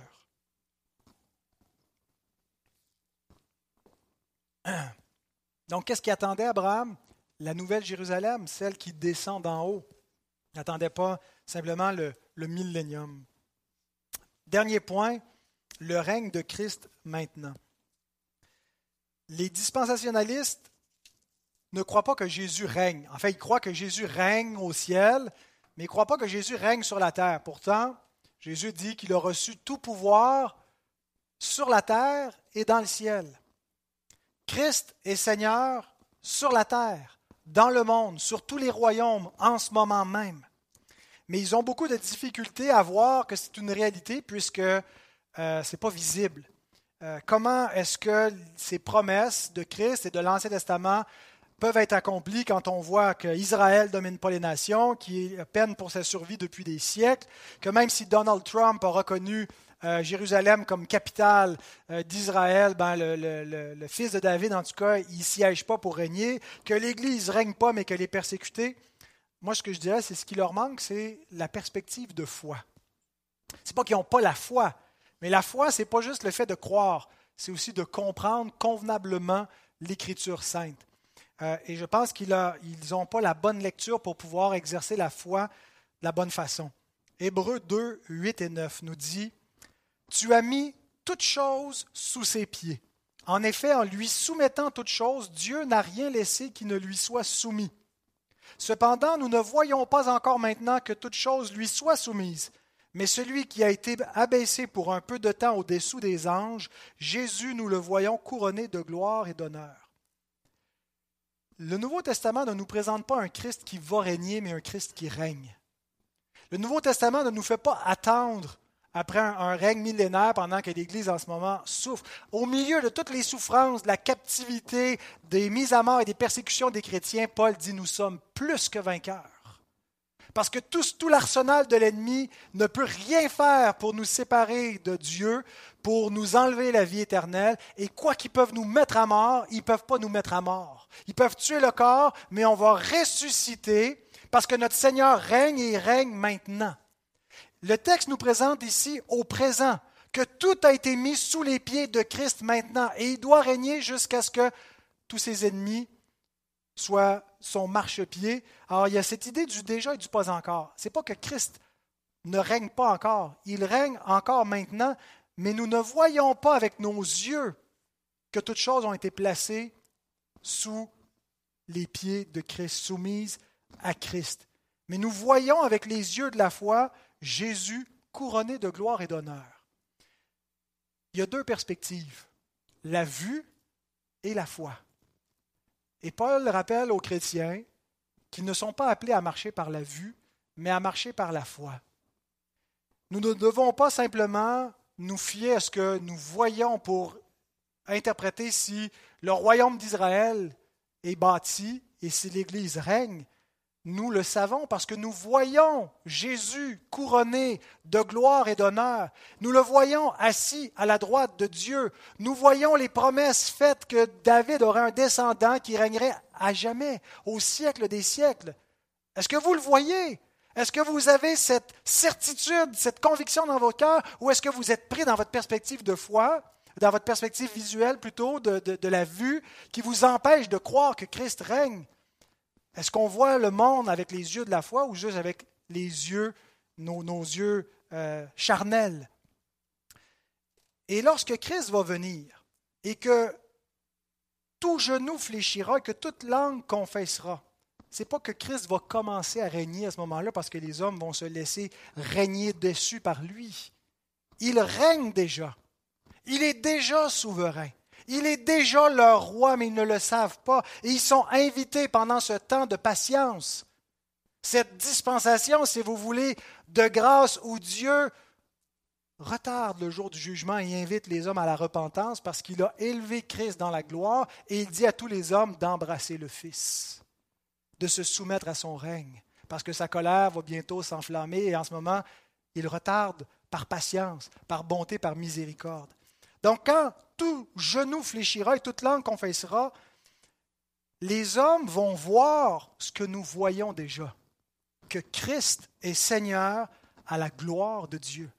Speaker 1: Donc, qu'est-ce qui attendait Abraham? La nouvelle Jérusalem, celle qui descend d'en haut. N'attendait pas simplement le, le millénium. Dernier point, le règne de Christ maintenant. Les dispensationalistes ne croient pas que Jésus règne. En fait, ils croient que Jésus règne au ciel, mais ils ne croient pas que Jésus règne sur la terre. Pourtant, Jésus dit qu'il a reçu tout pouvoir sur la terre et dans le ciel. Christ est Seigneur sur la terre dans le monde, sur tous les royaumes, en ce moment même. Mais ils ont beaucoup de difficultés à voir que c'est une réalité puisque euh, ce n'est pas visible. Euh, comment est-ce que ces promesses de Christ et de l'Ancien Testament peuvent être accomplies quand on voit qu'Israël domine pas les nations, qui peine pour sa survie depuis des siècles, que même si Donald Trump a reconnu euh, Jérusalem comme capitale euh, d'Israël, ben, le, fils de David, en tout cas, il ne siège pas pour régner, que l'Église ne règne pas, mais qu'elle est persécutée. Moi, ce que je dirais, c'est ce qui leur manque, c'est la perspective de foi. C'est pas qu'ils n'ont pas la foi, mais la foi, ce n'est pas juste le fait de croire, c'est aussi de comprendre convenablement l'Écriture sainte. Euh, et je pense qu'ils n'ont pas la bonne lecture pour pouvoir exercer la foi de la bonne façon. Hébreux 2, 8 et 9 nous dit tu as mis toutes choses sous ses pieds. En effet, en lui soumettant toutes choses, Dieu n'a rien laissé qui ne lui soit soumis. Cependant, nous ne voyons pas encore maintenant que toutes choses lui soient soumises, mais celui qui a été abaissé pour un peu de temps au-dessous des anges, Jésus, nous le voyons couronné de gloire et d'honneur. Le Nouveau Testament ne nous présente pas un Christ qui va régner, mais un Christ qui règne. Le Nouveau Testament ne nous fait pas attendre après un, règne millénaire pendant que l'Église en ce moment souffre. Au milieu de toutes les souffrances, de la captivité, des mises à mort et des persécutions des chrétiens, Paul dit nous sommes plus que vainqueurs. Parce que tout, tout l'arsenal de l'ennemi ne peut rien faire pour nous séparer de Dieu, pour nous enlever la vie éternelle. Et quoi qu'ils peuvent nous mettre à mort, ils ne peuvent pas nous mettre à mort. Ils peuvent tuer le corps, mais on va ressusciter parce que notre Seigneur règne et il règne maintenant. Le texte nous présente ici au présent que tout a été mis sous les pieds de Christ maintenant et il doit régner jusqu'à ce que tous ses ennemis soient son marchepied. Alors il y a cette idée du déjà et du pas encore. Ce n'est pas que Christ ne règne pas encore, il règne encore maintenant, mais nous ne voyons pas avec nos yeux que toutes choses ont été placées sous les pieds de Christ, soumises à Christ. Mais nous voyons avec les yeux de la foi Jésus couronné de gloire et d'honneur. Il y a deux perspectives, la vue et la foi. Et Paul rappelle aux chrétiens qu'ils ne sont pas appelés à marcher par la vue, mais à marcher par la foi. Nous ne devons pas simplement nous fier à ce que nous voyons pour interpréter si le royaume d'Israël est bâti et si l'Église règne, nous le savons parce que nous voyons Jésus couronné de gloire et d'honneur. Nous le voyons assis à la droite de Dieu. Nous voyons les promesses faites que David aurait un descendant qui régnerait à jamais, au siècle des siècles. Est-ce que vous le voyez? Est-ce que vous avez cette certitude, cette conviction dans votre cœur, ou est-ce que vous êtes pris dans votre perspective de foi dans votre perspective visuelle plutôt de, de la vue, qui vous empêche de croire que Christ règne? Est-ce qu'on voit le monde avec les yeux de la foi ou juste avec les yeux, nos, yeux euh, charnels? Et lorsque Christ va venir et que tout genou fléchira, que toute langue confessera, c'est pas que Christ va commencer à régner à ce moment-là parce que les hommes vont se laisser régner dessus par lui. Il règne déjà. Il est déjà souverain. Il est déjà leur roi, mais ils ne le savent pas. Et ils sont invités pendant ce temps de patience. Cette dispensation, si vous voulez, de grâce où Dieu retarde le jour du jugement et invite les hommes à la repentance parce qu'il a élevé Christ dans la gloire et il dit à tous les hommes d'embrasser le Fils, de se soumettre à son règne, parce que sa colère va bientôt s'enflammer et en ce moment, il retarde par patience, par bonté, par miséricorde. Donc quand tout genou fléchira et toute langue confessera, les hommes vont voir ce que nous voyons déjà, que Christ est Seigneur à la gloire de Dieu.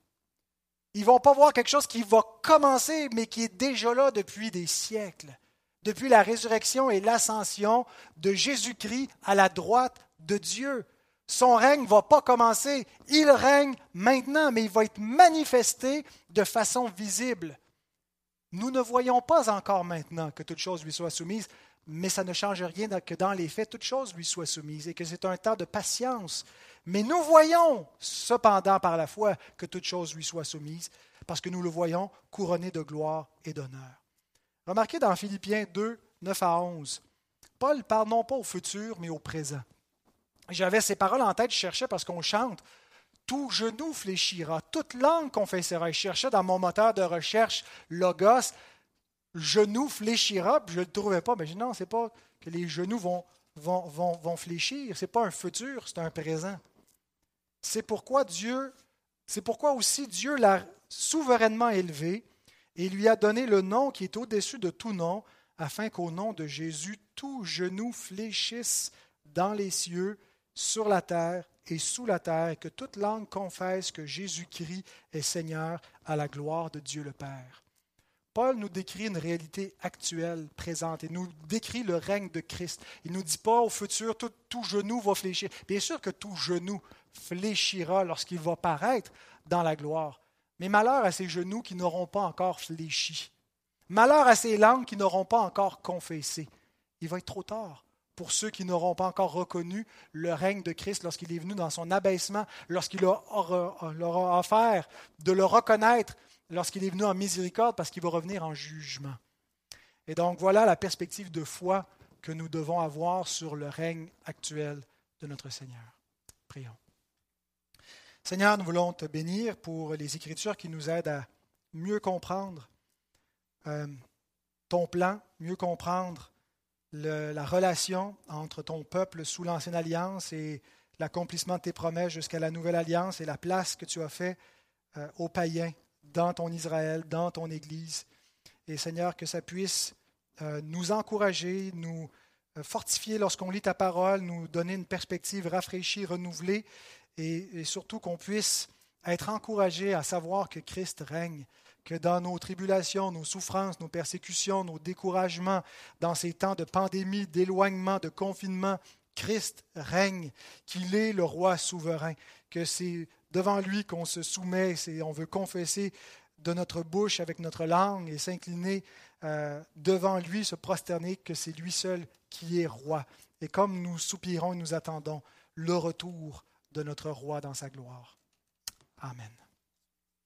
Speaker 1: Ils ne vont pas voir quelque chose qui va commencer, mais qui est déjà là depuis des siècles, depuis la résurrection et l'ascension de Jésus-Christ à la droite de Dieu. Son règne ne va pas commencer. Il règne maintenant, mais il va être manifesté de façon visible. Nous ne voyons pas encore maintenant que toute chose lui soit soumise, mais ça ne change rien que dans les faits, toute chose lui soit soumise et que c'est un temps de patience. Mais nous voyons cependant par la foi que toute chose lui soit soumise, parce que nous le voyons couronné de gloire et d'honneur. Remarquez dans Philippiens 2, 9 à 11, Paul parle non pas au futur, mais au présent. J'avais ces paroles en tête, je cherchais parce qu'on chante. Tout genou fléchira, toute langue confessera. Je cherchais dans mon moteur de recherche Logos, genou fléchira, puis je ne le trouvais pas. Mais je dis non, c'est pas que les genoux vont, vont, vont, vont fléchir. Ce n'est pas un futur, c'est un présent. C'est pourquoi Dieu, c'est pourquoi aussi Dieu l'a souverainement élevé et lui a donné le nom qui est au-dessus de tout nom, afin qu'au nom de Jésus, tout genou fléchisse dans les cieux, sur la terre et sous la terre, et que toute langue confesse que Jésus-Christ est Seigneur à la gloire de Dieu le Père. Paul nous décrit une réalité actuelle, présente. Il nous décrit le règne de Christ. Il ne nous dit pas au futur, tout, tout, genou va fléchir. Bien sûr que tout genou fléchira lorsqu'il va paraître dans la gloire. Mais malheur à ces genoux qui n'auront pas encore fléchi. Malheur à ces langues qui n'auront pas encore confessé. Il va être trop tard pour ceux qui n'auront pas encore reconnu le règne de Christ lorsqu'il est venu dans son abaissement, lorsqu'il leur a offert de le reconnaître, lorsqu'il est venu en miséricorde parce qu'il va revenir en jugement. Et donc voilà la perspective de foi que nous devons avoir sur le règne actuel de notre Seigneur. Prions. Seigneur, nous voulons te bénir pour les Écritures qui nous aident à mieux comprendre euh, ton plan, mieux comprendre la relation entre ton peuple sous l'ancienne alliance et l'accomplissement de tes promesses jusqu'à la nouvelle alliance et la place que tu as fait euh, aux païens dans ton Israël, dans ton Église. Et Seigneur, que ça puisse euh, nous encourager, nous fortifier lorsqu'on lit ta parole, nous donner une perspective rafraîchie, renouvelée et, surtout qu'on puisse être encouragé à savoir que Christ règne, que dans nos tribulations, nos souffrances, nos persécutions, nos découragements, dans ces temps de pandémie, d'éloignement, de confinement, Christ règne, qu'il est le roi souverain, que c'est devant lui qu'on se soumet, c'est, on veut confesser de notre bouche avec notre langue et s'incliner euh, devant lui, se prosterner, que c'est lui seul qui est roi. Et comme nous soupirons et nous attendons le retour de notre roi dans sa gloire. Amen.